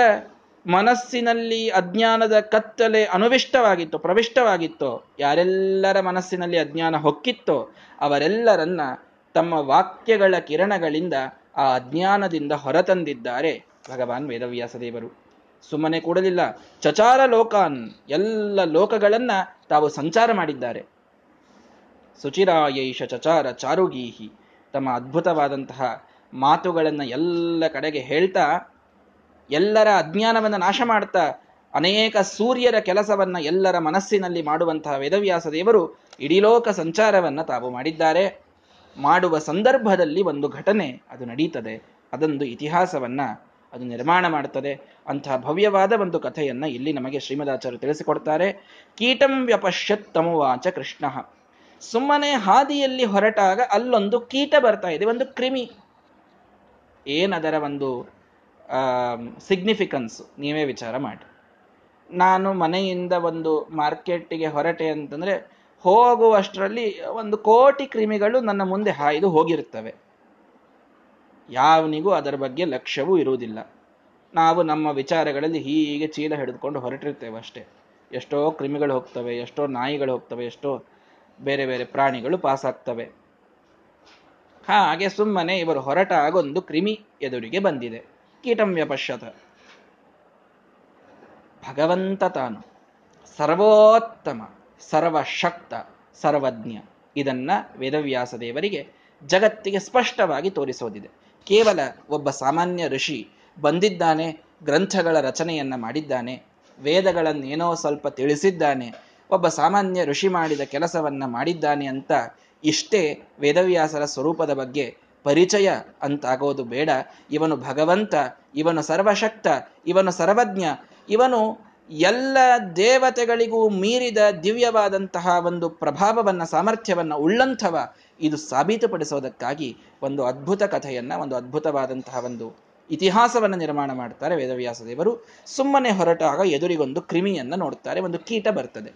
ಮನಸ್ಸಿನಲ್ಲಿ ಅಜ್ಞಾನದ ಕತ್ತಲೆ ಅನುವಿಷ್ಟವಾಗಿತ್ತು, ಪ್ರವಿಷ್ಟವಾಗಿತ್ತೋ. ಯಾರೆಲ್ಲರ ಮನಸ್ಸಿನಲ್ಲಿ ಅಜ್ಞಾನ ಹೊಕ್ಕಿತ್ತೋ ಅವರೆಲ್ಲರನ್ನ ತಮ್ಮ ವಾಕ್ಯಗಳ ಕಿರಣಗಳಿಂದ ಆ ಅಜ್ಞಾನದಿಂದ ಹೊರತಂದಿದ್ದಾರೆ ಭಗವಾನ್ ವೇದವ್ಯಾಸ ದೇವರು. ಸುಮ್ಮನೆ ಕೂಡಲಿಲ್ಲ. ಚಚಾರ ಲೋಕಾನ್ ಎಲ್ಲ ಲೋಕಗಳನ್ನ ತಾವು ಸಂಚಾರ ಮಾಡಿದ್ದಾರೆ. ಸುಚಿರಾಯೈಷ ಚಚಾರ ಚಾರುಗೀಹಿ ತಮ್ಮ ಅದ್ಭುತವಾದಂತಹ ಮಾತುಗಳನ್ನು ಎಲ್ಲ ಕಡೆಗೆ ಹೇಳ್ತಾ ಎಲ್ಲರ ಅಜ್ಞಾನವನ್ನು ನಾಶ ಮಾಡ್ತಾ ಅನೇಕ ಸೂರ್ಯರ ಕೆಲಸವನ್ನ ಎಲ್ಲರ ಮನಸ್ಸಿನಲ್ಲಿ ಮಾಡುವಂತಹ ವೇದವ್ಯಾಸ ದೇವರು ಇಡೀ ಲೋಕ ಸಂಚಾರವನ್ನ ತಾವು ಮಾಡಿದ್ದಾರೆ. ಮಾಡುವ ಸಂದರ್ಭದಲ್ಲಿ ಒಂದು ಘಟನೆ ಅದು ನಡೀತದೆ. ಅದೊಂದು ಇತಿಹಾಸವನ್ನ ಅದು ನಿರ್ಮಾಣ ಮಾಡುತ್ತದೆ ಅಂತಹ ಭವ್ಯವಾದ ಒಂದು ಕಥೆಯನ್ನ ಇಲ್ಲಿ ನಮಗೆ ಶ್ರೀಮದಾಚಾರ್ಯ ತಿಳಿಸಿಕೊಡ್ತಾರೆ. ಕೀಟಂ ವ್ಯಪಶ್ಯತ್ ತಮುವಾಚ ಕೃಷ್ಣ. ಸುಮ್ಮನೆ ಹಾದಿಯಲ್ಲಿ ಹೊರಟಾಗ ಅಲ್ಲೊಂದು ಕೀಟ ಬರ್ತಾ ಇದೆ, ಒಂದು ಕ್ರಿಮಿ. ಏನದರ ಒಂದು ಸಿಗ್ನಿಫಿಕೆನ್ಸ್ ನೀವೇ ವಿಚಾರ ಮಾಡಿ. ನಾನು ಮನೆಯಿಂದ ಒಂದು ಮಾರ್ಕೆಟ್ಗೆ ಹೊರಟೆ ಅಂತಂದರೆ, ಹೋಗುವಷ್ಟರಲ್ಲಿ ಒಂದು ಕೋಟಿ ಕ್ರಿಮಿಗಳು ನನ್ನ ಮುಂದೆ ಹಾಯ್ದು ಹೋಗಿರುತ್ತವೆ. ಯಾವನಿಗೂ ಅದರ ಬಗ್ಗೆ ಲಕ್ಷ್ಯವೂ ಇರುವುದಿಲ್ಲ. ನಾವು ನಮ್ಮ ವಿಚಾರಗಳಲ್ಲಿ ಹೀಗೆ ಚೀಲ ಹಿಡಿದುಕೊಂಡು ಹೊರಟಿರ್ತೇವೆ ಅಷ್ಟೇ. ಎಷ್ಟೋ ಕ್ರಿಮಿಗಳು ಹೋಗ್ತವೆ, ಎಷ್ಟೋ ನಾಯಿಗಳು ಹೋಗ್ತವೆ, ಎಷ್ಟೋ ಬೇರೆ ಬೇರೆ ಪ್ರಾಣಿಗಳು ಪಾಸ್ ಆಗ್ತವೆ ಹಾಗೆ ಸುಮ್ಮನೆ ಇವರು ಹೊರಟಾಗೊಂದು ಕ್ರಿಮಿ ಎದುರಿಗೆ ಬಂದಿದೆ. ಕೀಟಂ ವ್ಯಪಶ್ಯತ. ಭಗವಂತ ತಾನು ಸರ್ವೋತ್ತಮ, ಸರ್ವಶಕ್ತ, ಸರ್ವಜ್ಞ. ಇದನ್ನ ವೇದವ್ಯಾಸ ದೇವರಿಗೆ ಜಗತ್ತಿಗೆ ಸ್ಪಷ್ಟವಾಗಿ ತೋರಿಸೋದಿದೆ. ಕೇವಲ ಒಬ್ಬ ಸಾಮಾನ್ಯ ಋಷಿ ಬಂದಿದ್ದಾನೆ, ಗ್ರಂಥಗಳ ರಚನೆಯನ್ನ ಮಾಡಿದ್ದಾನೆ, ವೇದಗಳನ್ನೇನೋ ಸ್ವಲ್ಪ ತಿಳಿಸಿದ್ದಾನೆ, ಒಬ್ಬ ಸಾಮಾನ್ಯ ಋಷಿ ಮಾಡಿದ ಕೆಲಸವನ್ನ ಮಾಡಿದ್ದಾನೆ ಅಂತ ಇಷ್ಟೇ ವೇದವ್ಯಾಸರ ಸ್ವರೂಪದ ಬಗ್ಗೆ ಪರಿಚಯ ಅಂತಾಗೋದು ಬೇಡ. ಇವನು ಭಗವಂತ, ಇವನು ಸರ್ವಶಕ್ತ, ಇವನು ಸರ್ವಜ್ಞ, ಇವನು ಎಲ್ಲ ದೇವತೆಗಳಿಗೂ ಮೀರಿದ ದಿವ್ಯವಾದಂತಹ ಒಂದು ಪ್ರಭಾವವನ್ನ, ಸಾಮರ್ಥ್ಯವನ್ನ ಉಳ್ಳಂಥವ ಇದು ಸಾಬೀತುಪಡಿಸೋದಕ್ಕಾಗಿ ಒಂದು ಅದ್ಭುತ ಕಥೆಯನ್ನ, ಒಂದು ಅದ್ಭುತವಾದಂತಹ ಒಂದು ಇತಿಹಾಸವನ್ನು ನಿರ್ಮಾಣ ಮಾಡ್ತಾರೆ ವೇದವ್ಯಾಸ ದೇವರು. ಸುಮ್ಮನೆ ಹೊರಟಾಗ ಎದುರಿಗೊಂದು ಕ್ರಿಮಿಯನ್ನು ನೋಡ್ತಾರೆ, ಒಂದು ಕೀಟ ಬರ್ತದೆ.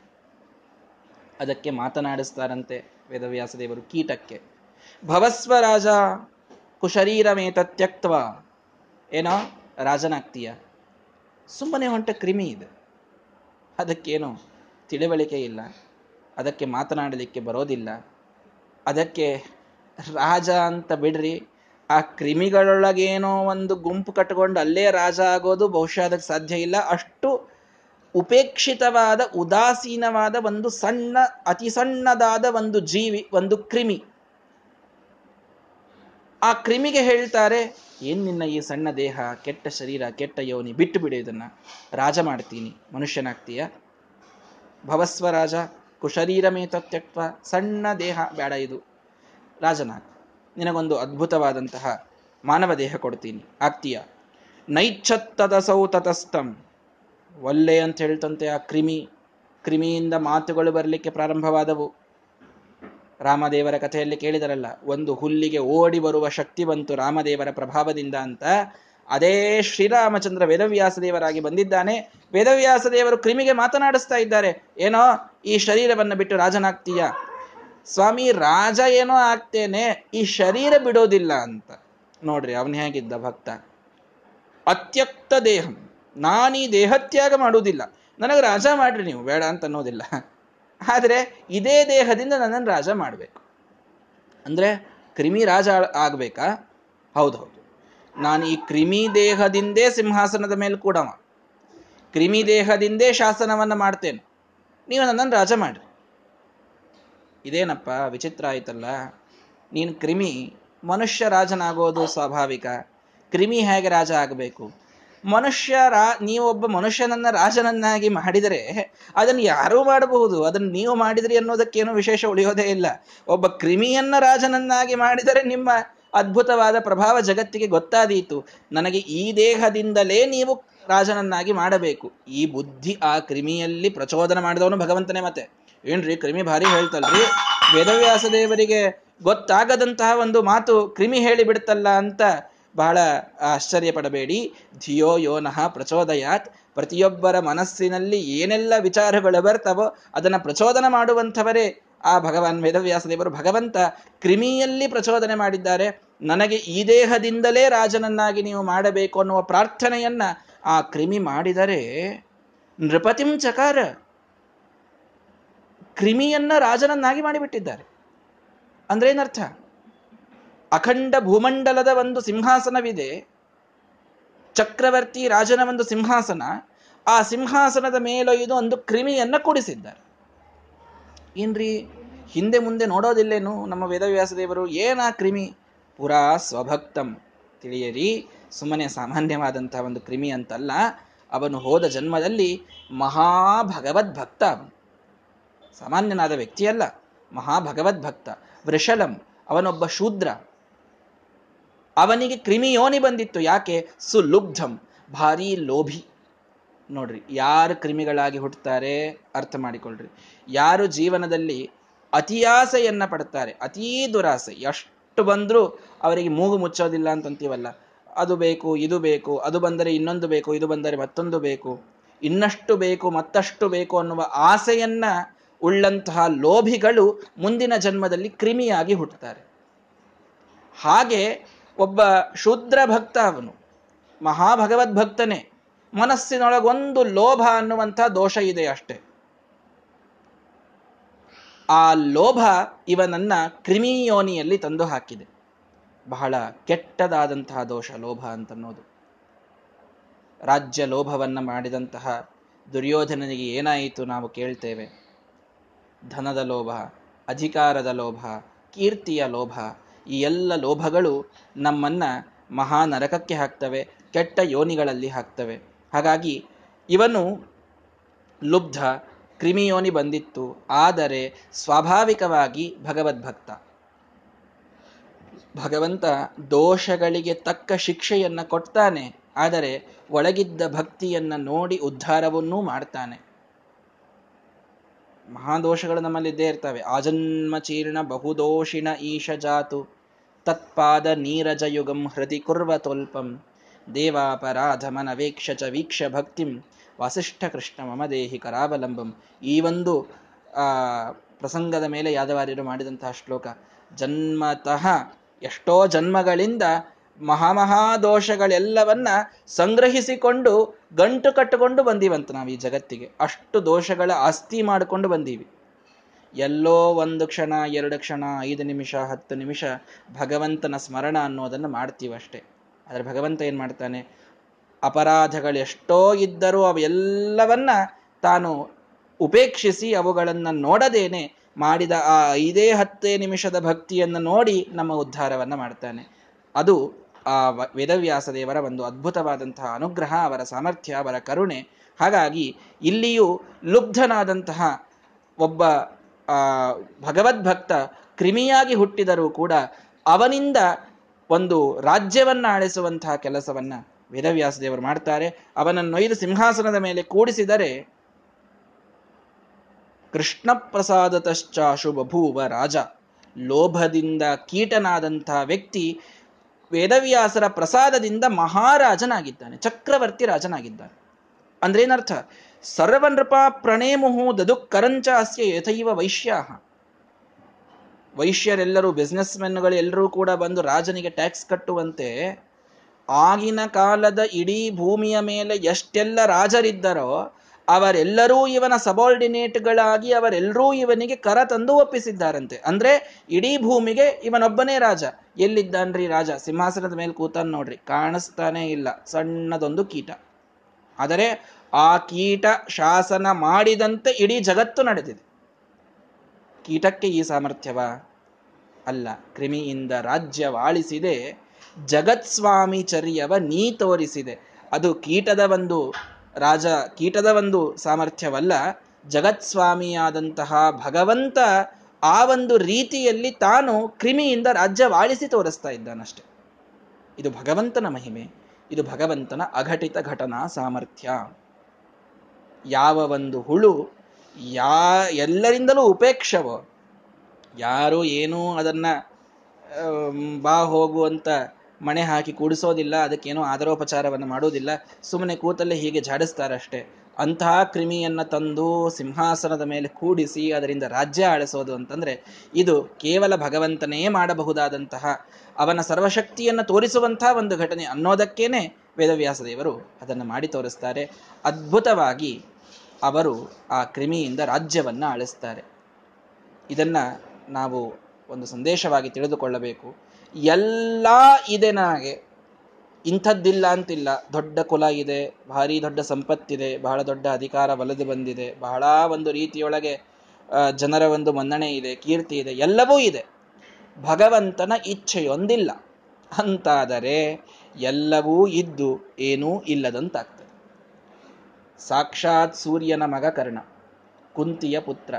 ಅದಕ್ಕೆ ಮಾತನಾಡಿಸ್ತಾರಂತೆ ವೇದವ್ಯಾಸ ದೇವರು ಕೀಟಕ್ಕೆ. ಭವಸ್ವ ರಾಜ ಕುಶರೀರಮೇತ ತ್ಯಕ್ತವ ಏನೋ ರಾಜನಾಗ್ತೀಯ. ಸುಮ್ಮನೆ ಹೊಂಟ ಕ್ರಿಮಿ ಇದೆ. ಅದಕ್ಕೇನು ತಿಳಿವಳಿಕೆ ಇಲ್ಲ. ಅದಕ್ಕೆ ಮಾತನಾಡಲಿಕ್ಕೆ ಬರೋದಿಲ್ಲ. ಅದಕ್ಕೆ ರಾಜ ಅಂತ ಬಿಡ್ರಿ. ಆ ಕ್ರಿಮಿಗಳೊಳಗೇನೋ ಒಂದು ಗುಂಪು ಕಟ್ಕೊಂಡು ಅಲ್ಲೇ ರಾಜ ಆಗೋದು ಬಹುಶಃ ಅದಕ್ಕೆ ಸಾಧ್ಯ ಇಲ್ಲ. ಅಷ್ಟು ಉಪೇಕ್ಷಿತವಾದ, ಉದಾಸೀನವಾದ ಒಂದು ಸಣ್ಣ, ಅತಿ ಸಣ್ಣದಾದ ಒಂದು ಜೀವಿ, ಒಂದು ಕ್ರಿಮಿ. ಆ ಕ್ರಿಮಿಗೆ ಹೇಳ್ತಾರೆ, ಏನ್ ನಿನ್ನ ಈ ಸಣ್ಣ ದೇಹ, ಕೆಟ್ಟ ಶರೀರ, ಕೆಟ್ಟ ಯೋನಿ, ಬಿಟ್ಟು ಬಿಡು ಇದನ್ನ. ರಾಜ ಮಾಡ್ತೀನಿ. ಮನುಷ್ಯನಾಗ್ತೀಯ? ಭವಸ್ವ ರಾಜ ಕುಶರೀರ ಮೇತತ್ಯಕ್ವ ಸಣ್ಣ ದೇಹ, ಬೇಡ ಇದು. ರಾಜನಾಗ, ನಿನಗೊಂದು ಅದ್ಭುತವಾದಂತಹ ಮಾನವ ದೇಹ ಕೊಡ್ತೀನಿ. ಆಗ್ತೀಯ? ನೈಚ್ಛತ್ತದಸೌ ಸೌತತಸ್ತಂ ಒಲ್ಲೆ ಅಂತ ಹೇಳ್ತಂತೆ ಆ ಕ್ರಿಮಿ. ಕ್ರಿಮಿಯಿಂದ ಮಾತುಗಳು ಬರಲಿಕ್ಕೆ ಪ್ರಾರಂಭವಾದವು. ರಾಮದೇವರ ಕಥೆಯಲ್ಲಿ ಕೇಳಿದರಲ್ಲ, ಒಂದು ಹುಲ್ಲಿಗೆ ಓಡಿ ಬರುವ ಶಕ್ತಿ ಬಂತು ರಾಮದೇವರ ಪ್ರಭಾವದಿಂದ ಅಂತ. ಅದೇ ಶ್ರೀರಾಮಚಂದ್ರ ವೇದವ್ಯಾಸ ದೇವರಾಗಿ ಬಂದಿದ್ದಾನೆ. ವೇದವ್ಯಾಸ ದೇವರು ಕ್ರಿಮಿಗೆ ಮಾತನಾಡಿಸ್ತಾ ಇದ್ದಾರೆ. ಏನೋ ಈ ಶರೀರವನ್ನು ಬಿಟ್ಟು ರಾಜನಾಗ್ತೀಯ? ಸ್ವಾಮಿ, ರಾಜ ಏನೋ ಆಗ್ತೇನೆ, ಈ ಶರೀರ ಬಿಡೋದಿಲ್ಲ ಅಂತ. ನೋಡ್ರಿ, ಅವನು ಹೇಗಿದ್ದ ಭಕ್ತ? ಅತ್ಯಕ್ತ ದೇಹಂ. ನಾನೀ ದೇಹತ್ಯಾಗ ಮಾಡುವುದಿಲ್ಲ. ನನಗೆ ರಾಜ ಮಾಡ್ರಿ ನೀವು, ಬೇಡ ಅಂತ ಅನ್ನೋದಿಲ್ಲ. ಆದರೆ ಇದೇ ದೇಹದಿಂದ ನನ್ನನ್ನು ರಾಜ ಮಾಡಬೇಕು. ಅಂದರೆ ಕ್ರಿಮಿ ರಾಜ ಆಗಬೇಕಾ? ಹೌದು ಹೌದು. ನಾನು ಈ ಕ್ರಿಮಿ ದೇಹದಿಂದೇ ಸಿಂಹಾಸನದ ಮೇಲೆ ಕೂಡ ಕ್ರಿಮಿ ದೇಹದಿಂದೇ ಶಾಸನವನ್ನು ಮಾಡ್ತೇನೆ. ನೀವು ನನ್ನನ್ನು ರಾಜ ಮಾಡ್ರಿ. ಇದೇನಪ್ಪ, ವಿಚಿತ್ರ ಆಯ್ತಲ್ಲ? ನೀನು ಕ್ರಿಮಿ ಮನುಷ್ಯ ರಾಜನಾಗೋದು ಸ್ವಾಭಾವಿಕ. ಕ್ರಿಮಿ ಹೇಗೆ ರಾಜ ಆಗಬೇಕು? ಮನುಷ್ಯ ರಾ ನೀವೊಬ್ಬ ಮನುಷ್ಯನನ್ನ, ರಾಜನನ್ನಾಗಿ ಮಾಡಿದರೆ ಅದನ್ನು ಯಾರೂ ಮಾಡಬಹುದು. ಅದನ್ನು ನೀವು ಮಾಡಿದ್ರಿ ಅನ್ನೋದಕ್ಕೇನು ವಿಶೇಷ ಉಳಿಯೋದೇ ಇಲ್ಲ. ಒಬ್ಬ ಕ್ರಿಮಿಯನ್ನ, ರಾಜನನ್ನಾಗಿ ಮಾಡಿದರೆ ನಿಮ್ಮ ಅದ್ಭುತವಾದ ಪ್ರಭಾವ ಜಗತ್ತಿಗೆ ಗೊತ್ತಾದೀತು. ನನಗೆ ಈ ದೇಹದಿಂದಲೇ ನೀವು ರಾಜನನ್ನಾಗಿ ಮಾಡಬೇಕು. ಈ ಬುದ್ಧಿ ಆ ಕ್ರಿಮಿಯಲ್ಲಿ ಪ್ರಚೋದನ ಮಾಡಿದವನು ಭಗವಂತನೇ ಮತ್ತೆ. ಏನ್ರಿ, ಕ್ರಿಮಿ ಭಾರಿ ಹೇಳ್ತಲ್ರಿ? ವೇದವ್ಯಾಸ ದೇವರಿಗೆ ಗೊತ್ತಾಗದಂತಹ ಒಂದು ಮಾತು ಕ್ರಿಮಿ ಹೇಳಿ ಬಿಡ್ತಲ್ಲ ಅಂತ ಬಹಳ ಆಶ್ಚರ್ಯಪಡಬೇಡಿ ಧಿಯೋ ಯೋನಃ ಪ್ರಚೋದಯಾತ್. ಪ್ರತಿಯೊಬ್ಬರ ಮನಸ್ಸಿನಲ್ಲಿ ಏನೆಲ್ಲ ವಿಚಾರಗಳು ಬರ್ತವೋ ಅದನ್ನು ಪ್ರಚೋದನ ಮಾಡುವಂಥವರೇ ಆ ಭಗವಾನ್ ವೇದವ್ಯಾಸ ದೇವರು ಭಗವಂತ ಕ್ರಿಮಿಯಲ್ಲಿ ಪ್ರಚೋದನೆ ಮಾಡಿದ್ದಾರೆ. ನನಗೆ ಈ ದೇಹದಿಂದಲೇ ರಾಜನನ್ನಾಗಿ ನೀವು ಮಾಡಬೇಕು ಅನ್ನುವ ಪ್ರಾರ್ಥನೆಯನ್ನ ಆ ಕ್ರಿಮಿ ಮಾಡಿದರೆ ನೃಪತಿಂ ಚಕಾರ ಕ್ರಿಮಿಯನ್ನ ರಾಜನನ್ನಾಗಿ ಮಾಡಿಬಿಟ್ಟಿದ್ದಾರೆ. ಅಂದ್ರೆ ಏನರ್ಥ ಅಖಂಡ ಭೂಮಂಡಲದ ಒಂದು ಸಿಂಹಾಸನವಿದೆ. ಚಕ್ರವರ್ತಿ ರಾಜನ ಒಂದು ಸಿಂಹಾಸನ. ಆ ಸಿಂಹಾಸನದ ಮೇಲೊಯ್ದು ಒಂದು ಕ್ರಿಮಿಯನ್ನು ಕೂಡಿಸಿದ್ದಾರೆ. ಏನ್ರಿ? ಹಿಂದೆ ಮುಂದೆ ನೋಡೋದಿಲ್ಲೇನು ನಮ್ಮ ವೇದವ್ಯಾಸ ದೇವರು? ಏನ ಕ್ರಿಮಿ? ಪುರಾ ಸ್ವಭಕ್ತಂ. ತಿಳಿಯರಿ. ಸುಮ್ಮನೆ ಸಾಮಾನ್ಯವಾದಂತಹ ಒಂದು ಕ್ರಿಮಿ ಅಂತಲ್ಲ. ಅವನು ಹೋದ ಜನ್ಮದಲ್ಲಿ ಮಹಾಭಗವದ್ಭಕ್ತ ಅವನು. ಸಾಮಾನ್ಯನಾದ ವ್ಯಕ್ತಿಯಲ್ಲ. ಮಹಾಭಗವದ್ಭಕ್ತ. ವೃಷಲಂ. ಅವನೊಬ್ಬ ಶೂದ್ರ. ಅವನಿಗೆ ಕ್ರಿಮಿಯೋನಿ ಬಂದಿತ್ತು. ಯಾಕೆ? ಸುಲುಬ್ಧಂ, ಭಾರೀ ಲೋಭಿ. ನೋಡ್ರಿ, ಯಾರು ಕ್ರಿಮಿಗಳಾಗಿ ಹುಟ್ಟುತ್ತಾರೆ ಅರ್ಥ ಮಾಡಿಕೊಳ್ಳ್ರಿ ಯಾರು ಜೀವನದಲ್ಲಿ ಅತಿಯಾಸೆಯನ್ನ ಪಡ್ತಾರೆ, ಅತೀ ದುರಾಸೆ, ಎಷ್ಟು ಬಂದರೂ ಅವರಿಗೆ ಮೂಗು ಮುಚ್ಚೋದಿಲ್ಲ ಅಂತಂತೀವಲ್ಲ. ಅದು ಬೇಕು, ಇದು ಬೇಕು, ಅದು ಬಂದರೆ ಇನ್ನೊಂದು ಬೇಕು, ಇದು ಬಂದರೆ ಮತ್ತೊಂದು ಬೇಕು. ಇನ್ನಷ್ಟು ಬೇಕು, ಮತ್ತಷ್ಟು ಬೇಕು ಅನ್ನುವ ಆಸೆಯನ್ನ ಉಳ್ಳಂತಹ ಲೋಭಿಗಳು ಮುಂದಿನ ಜನ್ಮದಲ್ಲಿ ಕ್ರಿಮಿಯಾಗಿ ಹುಟ್ಟುತ್ತಾರೆ ಹಾಗೆ ಒಬ್ಬ ಶೂದ್ರ ಭಕ್ತ ಅವನು. ಮಹಾಭಗವದ್ಭಕ್ತನೇ ಮನಸ್ಸಿನೊಳಗೊಂದು ಲೋಭ ಅನ್ನುವಂಥ ದೋಷ ಇದೆ ಅಷ್ಟೆ. ಆ ಲೋಭ ಇವನನ್ನ ಕ್ರಿಮಿಯೋನಿಯಲ್ಲಿ ತಂದು ಹಾಕಿದೆ. ಬಹಳ ಕೆಟ್ಟದಾದಂತಹ ದೋಷ ಲೋಭ ಅಂತನ್ನೋದು. ರಾಜ್ಯ ಲೋಭವನ್ನ ಮಾಡಿದಂತಹ ದುರ್ಯೋಧನನಿಗೆ ಏನಾಯಿತು ನಾವು ಕೇಳ್ತೇವೆ. ಧನದ ಲೋಭ, ಅಧಿಕಾರದ ಲೋಭ, ಕೀರ್ತಿಯ ಲೋಭ ಈ ಎಲ್ಲ ಲೋಭಗಳು ನಮ್ಮನ್ನ ಮಹಾ ನರಕಕ್ಕೆ ಹಾಕ್ತವೆ, ಕೆಟ್ಟ ಯೋನಿಗಳಲ್ಲಿ ಹಾಕ್ತವೆ. ಹಾಗಾಗಿ ಇವನು ಲುಬ್ಧ, ಕ್ರಿಮಿಯೋನಿ ಬಂದಿತ್ತು, ಆದರೆ ಸ್ವಾಭಾವಿಕವಾಗಿ ಭಗವದ್ಭಕ್ತ. ಭಗವಂತ ದೋಷಗಳಿಗೆ ತಕ್ಕ ಶಿಕ್ಷೆಯನ್ನ ಕೊಡ್ತಾನೆ, ಆದರೆ ಒಳಗಿದ್ದ ಭಕ್ತಿಯನ್ನ ನೋಡಿ ಉದ್ಧಾರವನ್ನೂ ಮಾಡ್ತಾನೆ. ಮಹಾದೋಷಗಳು ನಮ್ಮಲ್ಲಿದ್ದೇ ಇರ್ತವೆ. ಆಜನ್ಮ ಚೀರ್ಣ ಬಹುದೋಷಿಣ ಈಶ ಜಾತು ತತ್ಪಾದ ನೀರಜಯುಗಂ ಹೃದಿ ಕುರ್ವತೋಲ್ಪಂ ದೇವಾಪರಾಧಮನವೇಕ್ಷ ಚ ವೀಕ್ಷ ಭಕ್ತಿಂ. ವಾಸಿಷ್ಠ ಕೃಷ್ಣ ಮಮ ದೇಹಿ ಕರಾವಲಂಬಂ. ಈ ಒಂದು ಪ್ರಸಂಗದ ಮೇಲೆ ಯಾದವಾರ್ಯರು ಮಾಡಿದಂತಹ ಶ್ಲೋಕ. ಜನ್ಮತಃ ಎಷ್ಟೋ ಜನ್ಮಗಳಿಂದ ಮಹಾಮಹಾದೋಷಗಳೆಲ್ಲವನ್ನ ಸಂಗ್ರಹಿಸಿಕೊಂಡು, ಗಂಟು ಕಟ್ಟಿಕೊಂಡು ಬಂದೀವಂತ ನಾವು ಈ ಜಗತ್ತಿಗೆ. ಅಷ್ಟು ದೋಷಗಳ ಆಸ್ತಿ ಮಾಡಿಕೊಂಡು ಬಂದೀವಿ. ಎಲ್ಲೋ ಒಂದು ಕ್ಷಣ, ಎರಡು ಕ್ಷಣ, ಐದು ನಿಮಿಷ, ಹತ್ತು ನಿಮಿಷ ಭಗವಂತನ ಸ್ಮರಣ ಅನ್ನೋದನ್ನು ಮಾಡ್ತೀವಷ್ಟೇ ಆದರೆ ಭಗವಂತ ಏನು ಮಾಡ್ತಾನೆ? ಅಪರಾಧಗಳು ಎಷ್ಟೋ ಇದ್ದರೂ ಅವೆಲ್ಲವನ್ನ ತಾನು ಉಪೇಕ್ಷಿಸಿ ಅವುಗಳನ್ನು ನೋಡದೇನೆ ಮಾಡಿದ ಆ ಐದೇ, ಹತ್ತೇ ನಿಮಿಷದ ಭಕ್ತಿಯನ್ನು ನೋಡಿ ನಮ್ಮ ಉದ್ಧಾರವನ್ನು ಮಾಡ್ತಾನೆ. ಅದು ಆ ವೇದವ್ಯಾಸ ದೇವರ ಒಂದು ಅದ್ಭುತವಾದಂತಹ ಅನುಗ್ರಹ, ಅವರ ಸಾಮರ್ಥ್ಯ, ಅವರ ಕರುಣೆ. ಹಾಗಾಗಿ ಇಲ್ಲಿಯೂ ಲುಬ್ಧನಾದಂತಹ ಒಬ್ಬ ಆ, ಭಗವದ್ಭಕ್ತ ಕ್ರಿಮಿಯಾಗಿ ಹುಟ್ಟಿದರೂ ಕೂಡ ಅವನಿಂದ ಒಂದು ರಾಜ್ಯವನ್ನ ಆಳಿಸುವಂತಹ ಕೆಲಸವನ್ನ ವೇದವ್ಯಾಸ ದೇವರು ಮಾಡ್ತಾರೆ. ಅವನನ್ನೊಯ್ದು ಸಿಂಹಾಸನದ ಮೇಲೆ ಕೂಡಿಸಿದರೆ ಕೃಷ್ಣ ಪ್ರಸಾದತಶ್ಚಾಶು ಬಭೂವ ರಾಜ. ಲೋಭದಿಂದ ಕೀಟನಾದಂತಹ ವ್ಯಕ್ತಿ ವೇದವ್ಯಾಸರ ಪ್ರಸಾದದಿಂದ ಮಹಾರಾಜನಾಗಿದ್ದಾನೆ, ಚಕ್ರವರ್ತಿ ರಾಜನಾಗಿದ್ದಾನೆ. ಅಂದ್ರೆ ಏನರ್ಥ ಸರ್ವ ನೃಪ ಪ್ರಣೇಮುಹು ದದುಕ್ಕರಂಚ ಅಸ್ಯ ಯಥೈವ ವೈಶ್ಯಾಹ. ವೈಶ್ಯರೆಲ್ಲರೂ ಬಿಸ್ನೆಸ್ ಮೆನ್ಗಳು ಎಲ್ಲರೂ ಕೂಡ ಬಂದು ರಾಜನಿಗೆ ಟ್ಯಾಕ್ಸ್ ಕಟ್ಟುವಂತೆ ಆಗಿನ ಕಾಲದ ಇಡೀ ಭೂಮಿಯ ಮೇಲೆ ಎಷ್ಟೆಲ್ಲ ರಾಜರಿದ್ದರೋ, ಅವರೆಲ್ಲರೂ ಇವನ ಸಬಾರ್ಡಿನೇಟ್ಗಳಾಗಿ ಅವರೆಲ್ಲರೂ ಇವನಿಗೆ ಕರ ತಂದು ಒಪ್ಪಿಸಿದ್ದಾರಂತೆ. ಅಂದ್ರೆ ಇಡೀ ಭೂಮಿಗೆ ಇವನೊಬ್ಬನೇ ರಾಜ. ಎಲ್ಲಿದ್ದಾನ್ರಿ ರಾಜ? ಸಿಂಹಾಸನದ ಮೇಲೆ ಕೂತಾನ್ ನೋಡ್ರಿ. ಕಾಣಿಸ್ತಾನೇ ಇಲ್ಲ. ಸಣ್ಣದೊಂದು ಕೀಟ. ಆದರೆ ಆ ಕೀಟ ಶಾಸನ ಮಾಡಿದಂತೆ ಇಡೀ ಜಗತ್ತು ನಡೆದಿದೆ. ಕೀಟಕ್ಕೆ ಈ ಸಾಮರ್ಥ್ಯವ? ಅಲ್ಲ, ಕ್ರಿಮಿಯಿಂದ ರಾಜ್ಯವಾಳಿಸಿದೆ ಜಗತ್ಸ್ವಾಮಿ ಚರ್ಯವ ನೀ ತೋರಿಸಿದೆ. ಅದು ಕೀಟದ ಒಂದು, ರಾಜ ಕೀಟದ ಒಂದು ಸಾಮರ್ಥ್ಯವಲ್ಲ, ಜಗತ್ಸ್ವಾಮಿಯಾದಂತಹ ಭಗವಂತ ಆ ಒಂದು ರೀತಿಯಲ್ಲಿ ತಾನು ಕ್ರಿಮಿಯಿಂದ ರಾಜ್ಯವಾಳಿಸಿ ತೋರಿಸ್ತಾ ಇದ್ದಾನಷ್ಟೆ. ಇದು ಭಗವಂತನ ಮಹಿಮೆ, ಇದು ಭಗವಂತನ ಅಘಟಿತ ಘಟನಾ ಸಾಮರ್ಥ್ಯ. ಯಾವ ಒಂದು ಹುಳು ಯಾ ಎಲ್ಲರಿಂದಲೂ ಉಪೇಕ್ಷವೋ, ಯಾರು ಏನೂ ಅದನ್ನ ಬಾ ಹೋಗುವಂತ ಮಣೆ ಹಾಕಿ ಕೂಡಿಸೋದಿಲ್ಲ, ಅದಕ್ಕೇನೋ ಆಧಾರೋಪಚಾರವನ್ನು ಮಾಡೋದಿಲ್ಲ ಸುಮ್ಮನೆ ಕೂತಲ್ಲೇ ಹೀಗೆ ಝಾಡಿಸ್ತಾರಷ್ಟೇ ಅಂತಹ ಕ್ರಿಮಿಯನ್ನು ತಂದು ಸಿಂಹಾಸನದ ಮೇಲೆ ಕೂಡಿಸಿ ಅದರಿಂದ ರಾಜ್ಯ ಆಳಿಸೋದು ಅಂತಂದ್ರೆ ಇದು ಕೇವಲ ಭಗವಂತನೇ ಮಾಡಬಹುದಾದಂತಹ, ಅವನ ಸರ್ವಶಕ್ತಿಯನ್ನು ತೋರಿಸುವಂತಹ ಒಂದು ಘಟನೆ ಅನ್ನೋದಕ್ಕೇನೆ ವೇದವ್ಯಾಸ ದೇವರು ಅದನ್ನು ಮಾಡಿ ತೋರಿಸ್ತಾರೆ. ಅದ್ಭುತವಾಗಿ ಅವರು ಆ ಕ್ರಿಮಿಯಿಂದ ರಾಜ್ಯವನ್ನ ಆಳಿಸ್ತಾರೆ. ಇದನ್ನ ನಾವು ಒಂದು ಸಂದೇಶವಾಗಿ ತಿಳಿದುಕೊಳ್ಳಬೇಕು. ಎಲ್ಲ ಇದೆ ನನಗೆ. ಇಂಥದ್ದಿಲ್ಲ ಅಂತಿಲ್ಲ. ದೊಡ್ಡ ಕುಲ ಇದೆ, ಭಾರಿ ದೊಡ್ಡ ಸಂಪತ್ತಿದೆ, ಬಹಳ ದೊಡ್ಡ ಅಧಿಕಾರ ಒಲಿದು ಬಂದಿದೆ, ಬಹಳ ಒಂದು ರೀತಿಯೊಳಗೆ ಜನರ ಒಂದು ಮನ್ನಣೆ ಇದೆ, ಕೀರ್ತಿ ಇದೆ, ಎಲ್ಲವೂ ಇದೆ. ಭಗವಂತನ ಇಚ್ಛೆಯೊಂದಿಲ್ಲ. ಅಂತಾದರೆ ಎಲ್ಲವೂ ಇದ್ದು ಏನೂ ಇಲ್ಲದಂತಾಗ್ತದೆ. ಸಾಕ್ಷಾತ್ ಸೂರ್ಯನ ಮಗ ಕರ್ಣ, ಕುಂತಿಯ ಪುತ್ರ,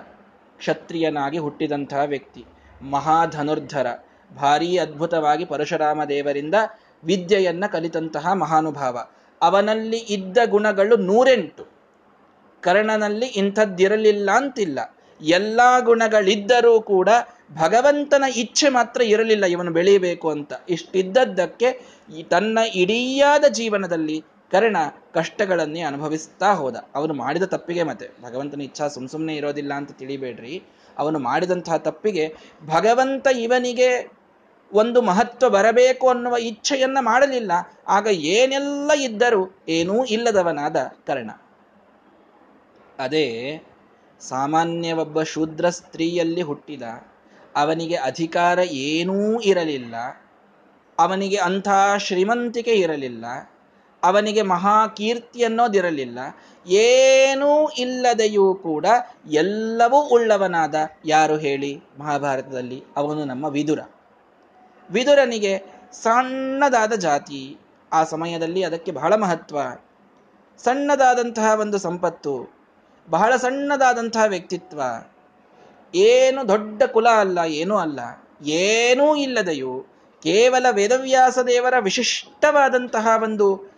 ಕ್ಷತ್ರಿಯನಾಗಿ ಹುಟ್ಟಿದಂತಹ ವ್ಯಕ್ತಿ, ಮಹಾಧನುರ್ಧರ, ಭಾರೀ ಅದ್ಭುತವಾಗಿ ಪರಶುರಾಮ ದೇವರಿಂದ ವಿದ್ಯೆಯನ್ನ ಕಲಿತಂತಹ ಮಹಾನುಭಾವ. ಅವನಲ್ಲಿ ಇದ್ದ ಗುಣಗಳು ನೂರೆಂಟು. ಕರ್ಣನಲ್ಲಿ ಇಂಥದ್ದಿರಲಿಲ್ಲ ಅಂತಿಲ್ಲ. ಎಲ್ಲಾ ಗುಣಗಳಿದ್ದರೂ ಕೂಡ ಭಗವಂತನ ಇಚ್ಛೆ ಮಾತ್ರ ಇರಲಿಲ್ಲ ಇವನು ಬೆಳೀಬೇಕು ಅಂತ. ಇಷ್ಟಿದ್ದದ್ದಕ್ಕೆ ತನ್ನ ಇಡೀಯಾದ ಜೀವನದಲ್ಲಿ ಕರ್ಣ ಕಷ್ಟಗಳನ್ನೇ ಅನುಭವಿಸ್ತಾ ಹೋದ. ಅವನು ಮಾಡಿದ ತಪ್ಪಿಗೆ ಮತ್ತೆ, ಭಗವಂತನ ಇಚ್ಛಾ ಸುಮ್ ಸುಮ್ಮನೆ ಇರೋದಿಲ್ಲ ಅಂತ ತಿಳಿಬೇಡ್ರಿ. ಅವನು ಮಾಡಿದಂತಹ ತಪ್ಪಿಗೆ ಭಗವಂತ ಇವನಿಗೆ ಒಂದು ಮಹತ್ವ ಬರಬೇಕು ಅನ್ನುವ ಇಚ್ಛೆಯನ್ನ ಮಾಡಲಿಲ್ಲ. ಆಗ ಏನೆಲ್ಲ ಇದ್ದರೂ ಏನೂ ಇಲ್ಲದವನಾದ ಕರ್ಣ. ಅದೇ ಸಾಮಾನ್ಯ ಒಬ್ಬ ಶೂದ್ರ ಸ್ತ್ರೀಯಲ್ಲಿ ಹುಟ್ಟಿದ, ಅವನಿಗೆ ಅಧಿಕಾರ ಏನೂ ಇರಲಿಲ್ಲ. ಅವನಿಗೆ ಅಂಥ ಶ್ರೀಮಂತಿಕೆ ಇರಲಿಲ್ಲ. ಅವನಿಗೆ ಮಹಾ ಕೀರ್ತಿ ಅನ್ನೋದಿರಲಿಲ್ಲ. ಏನೂ ಇಲ್ಲದೆಯೂ ಕೂಡ ಎಲ್ಲವೂ ಉಳ್ಳವನಾದ ಯಾರು ಹೇಳಿ? ಮಹಾಭಾರತದಲ್ಲಿ ಅವನು ನಮ್ಮ ವಿದುರ. ವಿದುರನಿಗೆ ಸಣ್ಣದಾದ ಜಾತಿ. ಆ ಸಮಯದಲ್ಲಿ ಅದಕ್ಕೆ ಬಹಳ ಮಹತ್ವ. ಸಣ್ಣದಾದಂತಹ ಒಂದು ಸಂಪತ್ತು. ಬಹಳ ಸಣ್ಣದಾದಂತಹ ವ್ಯಕ್ತಿತ್ವ. ಏನು ದೊಡ್ಡ ಕುಲ ಅಲ್ಲ, ಏನೂ ಅಲ್ಲ. ಏನೂ ಇಲ್ಲದೆಯೂ ಕೇವಲ ವೇದವ್ಯಾಸ ದೇವರ ವಿಶಿಷ್ಟವಾದಂತಹ ಒಂದು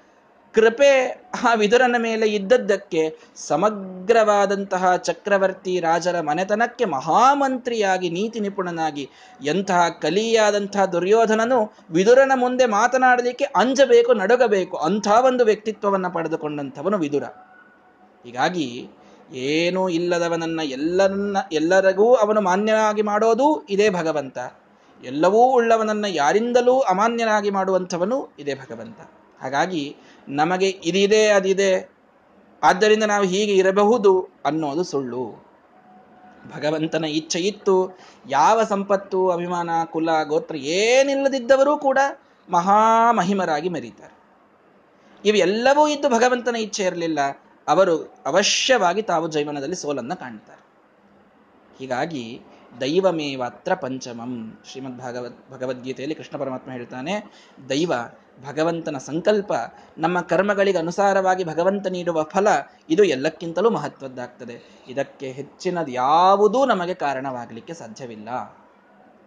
ಕೃಪೆ ಆ ವಿದುರನ ಮೇಲೆ ಇದ್ದದ್ದಕ್ಕೆ ಸಮಗ್ರವಾದಂತಹ ಚಕ್ರವರ್ತಿ ರಾಜರ ಮನೆತನಕ್ಕೆ ಮಹಾಮಂತ್ರಿಯಾಗಿ, ನೀತಿ ನಿಪುಣನಾಗಿ, ಎಂತಹ ಕಲಿಯಾದಂತಹ ದುರ್ಯೋಧನನು ವಿದುರನ ಮುಂದೆ ಮಾತನಾಡಲಿಕ್ಕೆ ಅಂಜಬೇಕು, ನಡುಗಬೇಕು, ಅಂಥ ಒಂದು ವ್ಯಕ್ತಿತ್ವವನ್ನು ಪಡೆದುಕೊಂಡಂಥವನು ವಿದುರ. ಹೀಗಾಗಿ ಏನೂ ಇಲ್ಲದವನನ್ನ ಎಲ್ಲರನ್ನ, ಎಲ್ಲರಿಗೂ ಅವನು ಮಾನ್ಯನಾಗಿ ಮಾಡೋದು ಇದೇ ಭಗವಂತ. ಎಲ್ಲವೂ ಉಳ್ಳವನನ್ನ ಯಾರಿಂದಲೂ ಅಮಾನ್ಯನಾಗಿ ಮಾಡುವಂಥವನು ಇದೇ ಭಗವಂತ. ಹಾಗಾಗಿ ನಮಗೆ ಇದಿದೆ, ಅದಿದೆ. ಆದ್ದರಿಂದ ನಾವು ಹೀಗೆ ಇರಬಹುದು ಅನ್ನೋದು ಸುಳ್ಳು. ಭಗವಂತನ ಇಚ್ಛೆ ಇತ್ತು, ಯಾವ ಸಂಪತ್ತು, ಅಭಿಮಾನ, ಕುಲ, ಗೋತ್ರ ಏನಿಲ್ಲದಿದ್ದವರೂ ಕೂಡ ಮಹಾಮಹಿಮರಾಗಿ ಮರೀತಾರೆ. ಇವೆಲ್ಲವೂ ಇದ್ದು ಭಗವಂತನ ಇಚ್ಛೆ ಇರಲಿಲ್ಲ. ಅವರು ಅವಶ್ಯವಾಗಿ ತಾವು ಜೀವನದಲ್ಲಿ ಸೋಲನ್ನು ಕಾಣ್ತಾರೆ. ಹೀಗಾಗಿ ದೈವಮೇವಾತ್ರ ಪಂಚಮಂ. ಶ್ರೀಮದ್ ಭಾಗವತ್ ಭಗವದ್ಗೀತೆಯಲ್ಲಿ ಕೃಷ್ಣ ಪರಮಾತ್ಮ ಹೇಳ್ತಾನೆ, ದೈವ, ಭಗವಂತನ ಸಂಕಲ್ಪ ನಮ್ಮ ಕರ್ಮಗಳಿಗೆ ಅನುಸಾರವಾಗಿ ಭಗವಂತ ನೀಡುವ ಫಲ ಇದು ಎಲ್ಲಕ್ಕಿಂತಲೂ ಮಹತ್ವದ್ದಾಗ್ತದೆ. ಇದಕ್ಕೆ ಹೆಚ್ಚಿನದು ಯಾವುದೂ ನಮಗೆ ಕಾರಣವಾಗಲಿಕ್ಕೆ ಸಾಧ್ಯವಿಲ್ಲ.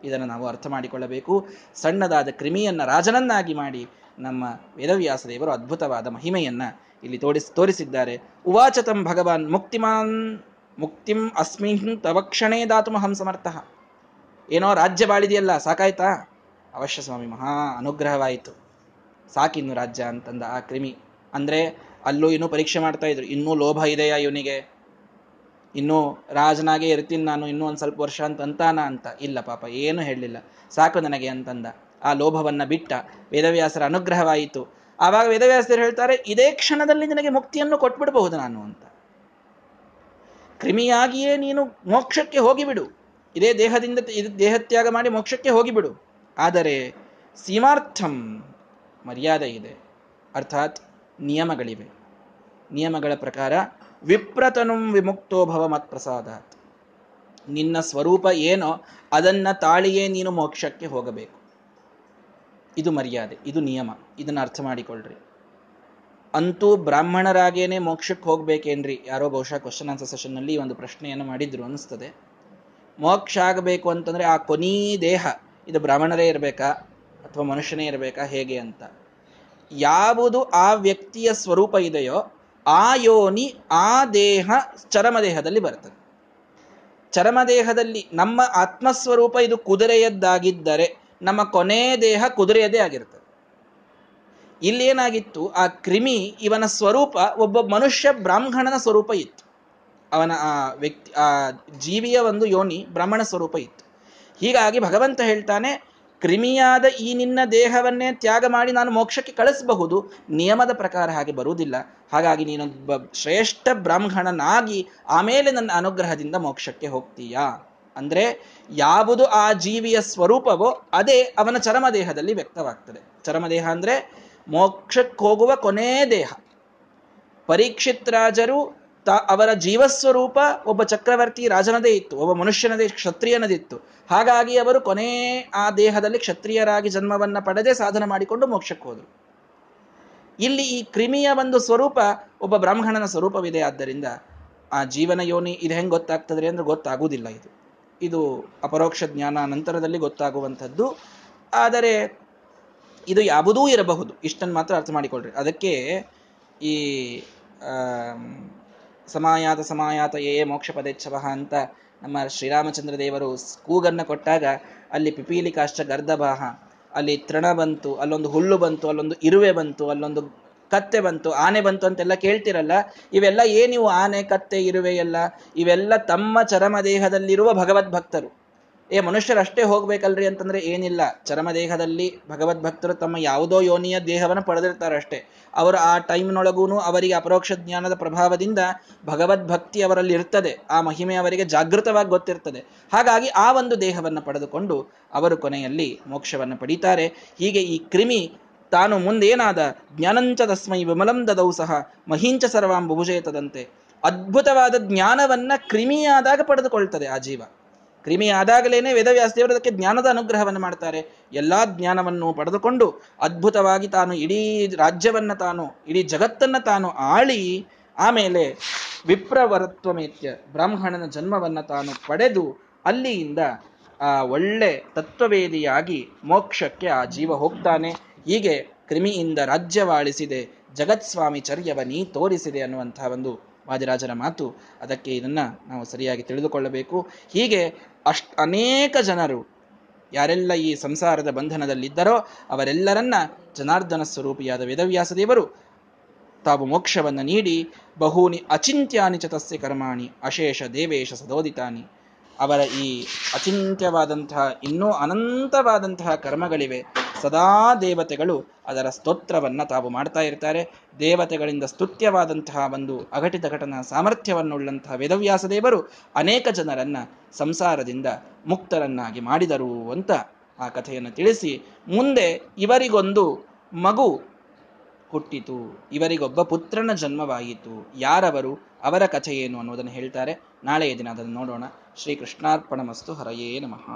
ಇದನ್ನು ನಾವು ಅರ್ಥ ಮಾಡಿಕೊಳ್ಳಬೇಕು. ಸಣ್ಣದಾದ ಕ್ರಿಮಿಯನ್ನು ರಾಜನನ್ನಾಗಿ ಮಾಡಿ ನಮ್ಮ ವೇದವ್ಯಾಸ ದೇವರು ಅದ್ಭುತವಾದ ಮಹಿಮೆಯನ್ನು ಇಲ್ಲಿ ತೋರಿಸ್ ತೋರಿಸಿದ್ದಾರೆ. ಉವಾಚತಂ ಭಗವಾನ್ ಮುಕ್ತಿಮಾನ್ ಮುಕ್ತಿಂ ಅಸ್ಮಿನ್ ತವಕ್ಷಣೇ ದಾತು ಮಹಂ ಸಮರ್ಥ. ಏನೋ ರಾಜ್ಯ ಬಾಳಿದೆಯಲ್ಲ, ಸಾಕಾಯ್ತಾ? ಅವಶ್ಯ ಸ್ವಾಮಿ, ಮಹಾ ಅನುಗ್ರಹವಾಯಿತು. ಸಾಕಿನ್ನು ರಾಜ್ಯ ಅಂತಂದ ಆ ಕ್ರಿಮಿ. ಅಂದ್ರೆ ಅಲ್ಲೂ ಇನ್ನೂ ಪರೀಕ್ಷೆ ಮಾಡ್ತಾ ಇದ್ರು. ಇನ್ನೂ ಲೋಭ ಇದೆಯಾ ಇವನಿಗೆ? ಇನ್ನೂ ರಾಜನಾಗೆ ಇರ್ತೀನಿ ನಾನು, ಇನ್ನೂ ಒಂದು ಸ್ವಲ್ಪ ವರ್ಷ ಅಂತ ಅಂತಾನ ಅಂತ? ಇಲ್ಲ ಪಾಪ, ಏನು ಹೇಳಲಿಲ್ಲ. ಸಾಕು ನನಗೆ ಅಂತಂದ. ಆ ಲೋಭವನ್ನು ಬಿಟ್ಟ ವೇದವ್ಯಾಸರ ಅನುಗ್ರಹವಾಯಿತು. ಆವಾಗ ವೇದವ್ಯಾಸರು ಹೇಳ್ತಾರೆ, ಇದೇ ಕ್ಷಣದಲ್ಲಿ ನಿನಗೆ ಮುಕ್ತಿಯನ್ನು ಕೊಟ್ಬಿಡಬಹುದು ನಾನು ಅಂತ. ಕ್ರಿಮಿಯಾಗಿಯೇ ನೀನು ಮೋಕ್ಷಕ್ಕೆ ಹೋಗಿಬಿಡು. ಇದೇ ದೇಹದಿಂದ ದೇಹತ್ಯಾಗ ಮಾಡಿ ಮೋಕ್ಷಕ್ಕೆ ಹೋಗಿಬಿಡು. ಆದರೆ ಸೀಮಾರ್ಥಂ ಮರ್ಯಾದೆ ಇದೆ. ಅರ್ಥಾತ್ ನಿಯಮಗಳಿವೆ. ನಿಯಮಗಳ ಪ್ರಕಾರ ವಿಪ್ರತನು ವಿಮುಕ್ತೋ ಭವ ಮತ್ ಪ್ರಸಾದಾತ್. ನಿನ್ನ ಸ್ವರೂಪ ಏನೋ ಅದನ್ನ ತಾಳಿಯೇ ನೀನು ಮೋಕ್ಷಕ್ಕೆ ಹೋಗಬೇಕು. ಇದು ಮರ್ಯಾದೆ, ಇದು ನಿಯಮ. ಇದನ್ನು ಅರ್ಥ ಮಾಡಿಕೊಳ್ಳ್ರಿ ಅಂತೂ ಬ್ರಾಹ್ಮಣರಾಗೇನೆ ಮೋಕ್ಷಕ್ಕೆ ಹೋಗ್ಬೇಕೇನ್ರಿ? ಯಾರೋ ಬಹುಶಃ ಕ್ವಶನ್ ಆನ್ಸರ್ ಸೆಷನ್ನಲ್ಲಿ ಒಂದು ಪ್ರಶ್ನೆಯನ್ನು ಮಾಡಿದ್ರು ಅನಿಸ್ತದೆ ಮೋಕ್ಷ ಆಗಬೇಕು ಅಂತಂದ್ರೆ ಆ ಕೊನೀ ದೇಹ, ಇದು ಬ್ರಾಹ್ಮಣರೇ ಇರಬೇಕಾ? ಅಥವಾ ಮನುಷ್ಯನೇ ಇರಬೇಕಾ? ಹೇಗೆ ಅಂತ. ಯಾವುದು ಆ ವ್ಯಕ್ತಿಯ ಸ್ವರೂಪ ಇದೆಯೋ, ಆ ಯೋನಿ ಆ ದೇಹ ಚರಮದೇಹದಲ್ಲಿ ಬರ್ತದೆ. ಚರಮದೇಹದಲ್ಲಿ ನಮ್ಮ ಆತ್ಮಸ್ವರೂಪ ಇದು ಕುದುರೆಯದ್ದಾಗಿದ್ದರೆ, ನಮ್ಮ ಕೊನೆ ದೇಹ ಕುದುರೆಯದೇ ಆಗಿರ್ತದೆ. ಇಲ್ಲಿ ಏನಾಗಿತ್ತು ಆ ಕ್ರಿಮಿ ಇವನ ಸ್ವರೂಪ ಒಬ್ಬ ಮನುಷ್ಯ ಬ್ರಾಹ್ಮಣನ ಸ್ವರೂಪ ಇತ್ತು. ಅವನ ಆ ವ್ಯಕ್ತಿ, ಆ ಜೀವಿಯ ಒಂದು ಯೋನಿ ಬ್ರಾಹ್ಮಣ ಸ್ವರೂಪ ಇತ್ತು. ಹೀಗಾಗಿ ಭಗವಂತ ಹೇಳ್ತಾನೆ, ಕ್ರಿಮಿಯಾದ ಈ ನಿನ್ನ ದೇಹವನ್ನೇ ತ್ಯಾಗ ಮಾಡಿ ನಾನು ಮೋಕ್ಷಕ್ಕೆ ಕಳಿಸಬಹುದು. ನಿಯಮದ ಪ್ರಕಾರ ಹಾಗೆ ಬರುವುದಿಲ್ಲ. ಹಾಗಾಗಿ ನೀನೊಬ್ಬ ಶ್ರೇಷ್ಠ ಬ್ರಾಹ್ಮಣನಾಗಿ ಆಮೇಲೆ ನನ್ನ ಅನುಗ್ರಹದಿಂದ ಮೋಕ್ಷಕ್ಕೆ ಹೋಗ್ತೀಯಾ? ಅಂದ್ರೆ ಯಾವುದು ಆ ಜೀವಿಯ ಸ್ವರೂಪವೋ ಅದೇ ಅವನ ಚರಮದೇಹದಲ್ಲಿ ವ್ಯಕ್ತವಾಗ್ತದೆ. ಚರಮದೇಹ ಅಂದ್ರೆ ಮೋಕ್ಷಕ್ಕೆ ಹೋಗುವ ಕೊನೇ ದೇಹ. ಪರೀಕ್ಷಿತ್ ರಾಜರು ತ ಅವರ ಜೀವಸ್ವರೂಪ ಒಬ್ಬ ಚಕ್ರವರ್ತಿ ರಾಜನದೇ ಇತ್ತು, ಒಬ್ಬ ಮನುಷ್ಯನದೇ ಕ್ಷತ್ರಿಯನದಿತ್ತು. ಹಾಗಾಗಿ ಅವರು ಕೊನೆ ಆ ದೇಹದಲ್ಲಿ ಕ್ಷತ್ರಿಯರಾಗಿ ಜನ್ಮವನ್ನು ಪಡೆದೇ ಸಾಧನೆ ಮಾಡಿಕೊಂಡು ಮೋಕ್ಷಕ್ಕೆ ಹೋದರು. ಇಲ್ಲಿ ಈ ಕ್ರಿಮಿಯ ಒಂದು ಸ್ವರೂಪ ಒಬ್ಬ ಬ್ರಾಹ್ಮಣನ ಸ್ವರೂಪವಿದೆ. ಆದ್ದರಿಂದ ಆ ಜೀವನ ಯೋನಿ ಇದು ಹೆಂಗೆ ಗೊತ್ತಾಗ್ತದೆ ಅಂದ್ರೆ ಗೊತ್ತಾಗುವುದಿಲ್ಲ ಇದು. ಇದು ಅಪರೋಕ್ಷ ಜ್ಞಾನ ನಂತರದಲ್ಲಿ ಗೊತ್ತಾಗುವಂಥದ್ದು. ಆದರೆ ಇದು ಯಾವುದೂ ಇರಬಹುದು. ಇಷ್ಟನ್ನು ಮಾತ್ರ ಅರ್ಥ ಮಾಡಿಕೊಳ್ಳ್ರಿ ಅದಕ್ಕೆ ಈ ಸಮಾಯಾತ ಸಮಾಯಾತ ಏ ಮೋಕ್ಷ ಪದೇಚ್ಛವ ಅಂತ ನಮ್ಮ ಶ್ರೀರಾಮಚಂದ್ರ ದೇವರು ಕೂಗನ್ನು ಕೊಟ್ಟಾಗ ಅಲ್ಲಿ ಪಿಪೀಲಿ ಕಾಷ್ಟ ಅಲ್ಲಿ ತೃಣ ಬಂತು, ಅಲ್ಲೊಂದು ಹುಲ್ಲು ಬಂತು, ಅಲ್ಲೊಂದು ಇರುವೆ ಬಂತು, ಅಲ್ಲೊಂದು ಕತ್ತೆ ಬಂತು, ಆನೆ ಬಂತು ಅಂತೆಲ್ಲ ಕೇಳ್ತಿರಲ್ಲ. ಇವೆಲ್ಲ ಏನಿವು ಆನೆ, ಕತ್ತೆ, ಇರುವೆ ಎಲ್ಲ? ಇವೆಲ್ಲ ತಮ್ಮ ಚರಮ ದೇಹದಲ್ಲಿರುವ ಭಗವದ್ ಭಕ್ತರು ಏ, ಮನುಷ್ಯರಷ್ಟೇ ಹೋಗ್ಬೇಕಲ್ರಿ ಅಂತಂದ್ರೆ ಏನಿಲ್ಲ. ಚರಮ ದೇಹದಲ್ಲಿ ಭಗವದ್ಭಕ್ತರು ತಮ್ಮ ಯಾವುದೋ ಯೋನಿಯ ದೇಹವನ್ನು ಪಡೆದಿರ್ತಾರಷ್ಟೇ. ಅವರು ಆ ಟೈಮ್ನೊಳಗೂ ಅವರಿಗೆ ಅಪರೋಕ್ಷ ಜ್ಞಾನದ ಪ್ರಭಾವದಿಂದ ಭಗವದ್ಭಕ್ತಿ ಅವರಲ್ಲಿ ಇರ್ತದೆ. ಆ ಮಹಿಮೆ ಅವರಿಗೆ ಜಾಗೃತವಾಗಿ ಗೊತ್ತಿರ್ತದೆ. ಹಾಗಾಗಿ ಆ ಒಂದು ದೇಹವನ್ನು ಪಡೆದುಕೊಂಡು ಅವರು ಕೊನೆಯಲ್ಲಿ ಮೋಕ್ಷವನ್ನು ಪಡೀತಾರೆ. ಹೀಗೆ ಈ ಕ್ರಿಮಿ ತಾನು ಮುಂದೇನಾದ ಜ್ಞಾನಂಚ ತಸ್ಮೈ ವಿಮಲಂ ದದೌ ಸಹ ಮಹಿಂಚ ಸರ್ವಾಂ ಬುಭುಜೇತದಂತೆ ಅದ್ಭುತವಾದ ಜ್ಞಾನವನ್ನ ಕ್ರಿಮಿಯಾದಾಗ ಪಡೆದುಕೊಳ್ತದೆ ಆ ಜೀವ. ಕ್ರಿಮಿ ಆದಾಗಲೇನೆ ವೇದವ್ಯಾಸದೇವರು ಅದಕ್ಕೆ ಜ್ಞಾನದ ಅನುಗ್ರಹವನ್ನು ಮಾಡ್ತಾರೆ. ಎಲ್ಲ ಜ್ಞಾನವನ್ನು ಪಡೆದುಕೊಂಡು ಅದ್ಭುತವಾಗಿ ತಾನು ಇಡೀ ರಾಜ್ಯವನ್ನು ತಾನು, ಇಡೀ ಜಗತ್ತನ್ನು ತಾನು ಆಳಿ, ಆಮೇಲೆ ವಿಪ್ರವರತ್ವಮೇತ್ಯ ಬ್ರಾಹ್ಮಣನ ಜನ್ಮವನ್ನು ತಾನು ಪಡೆದು ಅಲ್ಲಿಯಿಂದ ಆ ಒಳ್ಳೆ ತತ್ವವೇದಿಯಾಗಿ ಮೋಕ್ಷಕ್ಕೆ ಆ ಜೀವ ಹೋಗ್ತಾನೆ. ಹೀಗೆ ಕ್ರಿಮಿಯಿಂದ ರಾಜ್ಯವಾಳಿಸಿದೆ ಜಗತ್ಸ್ವಾಮಿ ಚರ್ಯವನಿ ತೋರಿಸಿದೆ ಅನ್ನುವಂತಹ ಒಂದು ವಾದಿರಾಜರ ಮಾತು. ಅದಕ್ಕೆ ಇದನ್ನ ನಾವು ಸರಿಯಾಗಿ ತಿಳಿದುಕೊಳ್ಳಬೇಕು. ಹೀಗೆ ಅಷ್ಟ ಅನೇಕ ಜನರು ಯಾರೆಲ್ಲ ಈ ಸಂಸಾರದ ಬಂಧನದಲ್ಲಿದ್ದರೋ ಅವರೆಲ್ಲರನ್ನ ಜನಾರ್ದನ ಸ್ವರೂಪಿಯಾದ ವೇದವ್ಯಾಸ ದೇವರು ತಾವು ಮೋಕ್ಷವನ್ನು ನೀಡಿ ಬಹೂನಿ ಅಚಿಂತ್ಯಾನಿ ಚತಸ್ಯ ಕರ್ಮಾಣಿ ಅಶೇಷ ದೇವೇಶ ಸದೋದಿತಾನಿ. ಅವರ ಈ ಅಚಿಂತ್ಯವಾದಂತಹ ಇನ್ನೂ ಅನಂತವಾದಂತಹ ಕರ್ಮಗಳಿವೆ. ಸದಾ ದೇವತೆಗಳು ಅದರ ಸ್ತೋತ್ರವನ್ನ ತಾವು ಮಾಡ್ತಾ ಇರ್ತಾರೆ. ದೇವತೆಗಳಿಂದ ಸ್ತುತ್ಯವಾದಂತಹ ಒಂದು ಅಘಟಿತ ಘಟನಾ ಸಾಮರ್ಥ್ಯವನ್ನುಳ್ಳಂತಹ ವೇದವ್ಯಾಸ ದೇವರು ಅನೇಕ ಜನರನ್ನ ಸಂಸಾರದಿಂದ ಮುಕ್ತರನ್ನಾಗಿ ಮಾಡಿದರು ಅಂತ ಆ ಕಥೆಯನ್ನು ತಿಳಿಸಿ ಮುಂದೆ ಇವರಿಗೊಂದು ಮಗು ಹುಟ್ಟಿತು. ಇವರಿಗೊಬ್ಬ ಪುತ್ರನ ಜನ್ಮವಾಯಿತು ಯಾರವರು, ಅವರ ಕಥೆ ಏನು ಅನ್ನೋದನ್ನು ಹೇಳ್ತಾರೆ. ನಾಳೆಯ ದಿನ ಅದನ್ನು ನೋಡೋಣ. ಶ್ರೀ ಮಸ್ತು ಹರಯೇ ನಮಃ.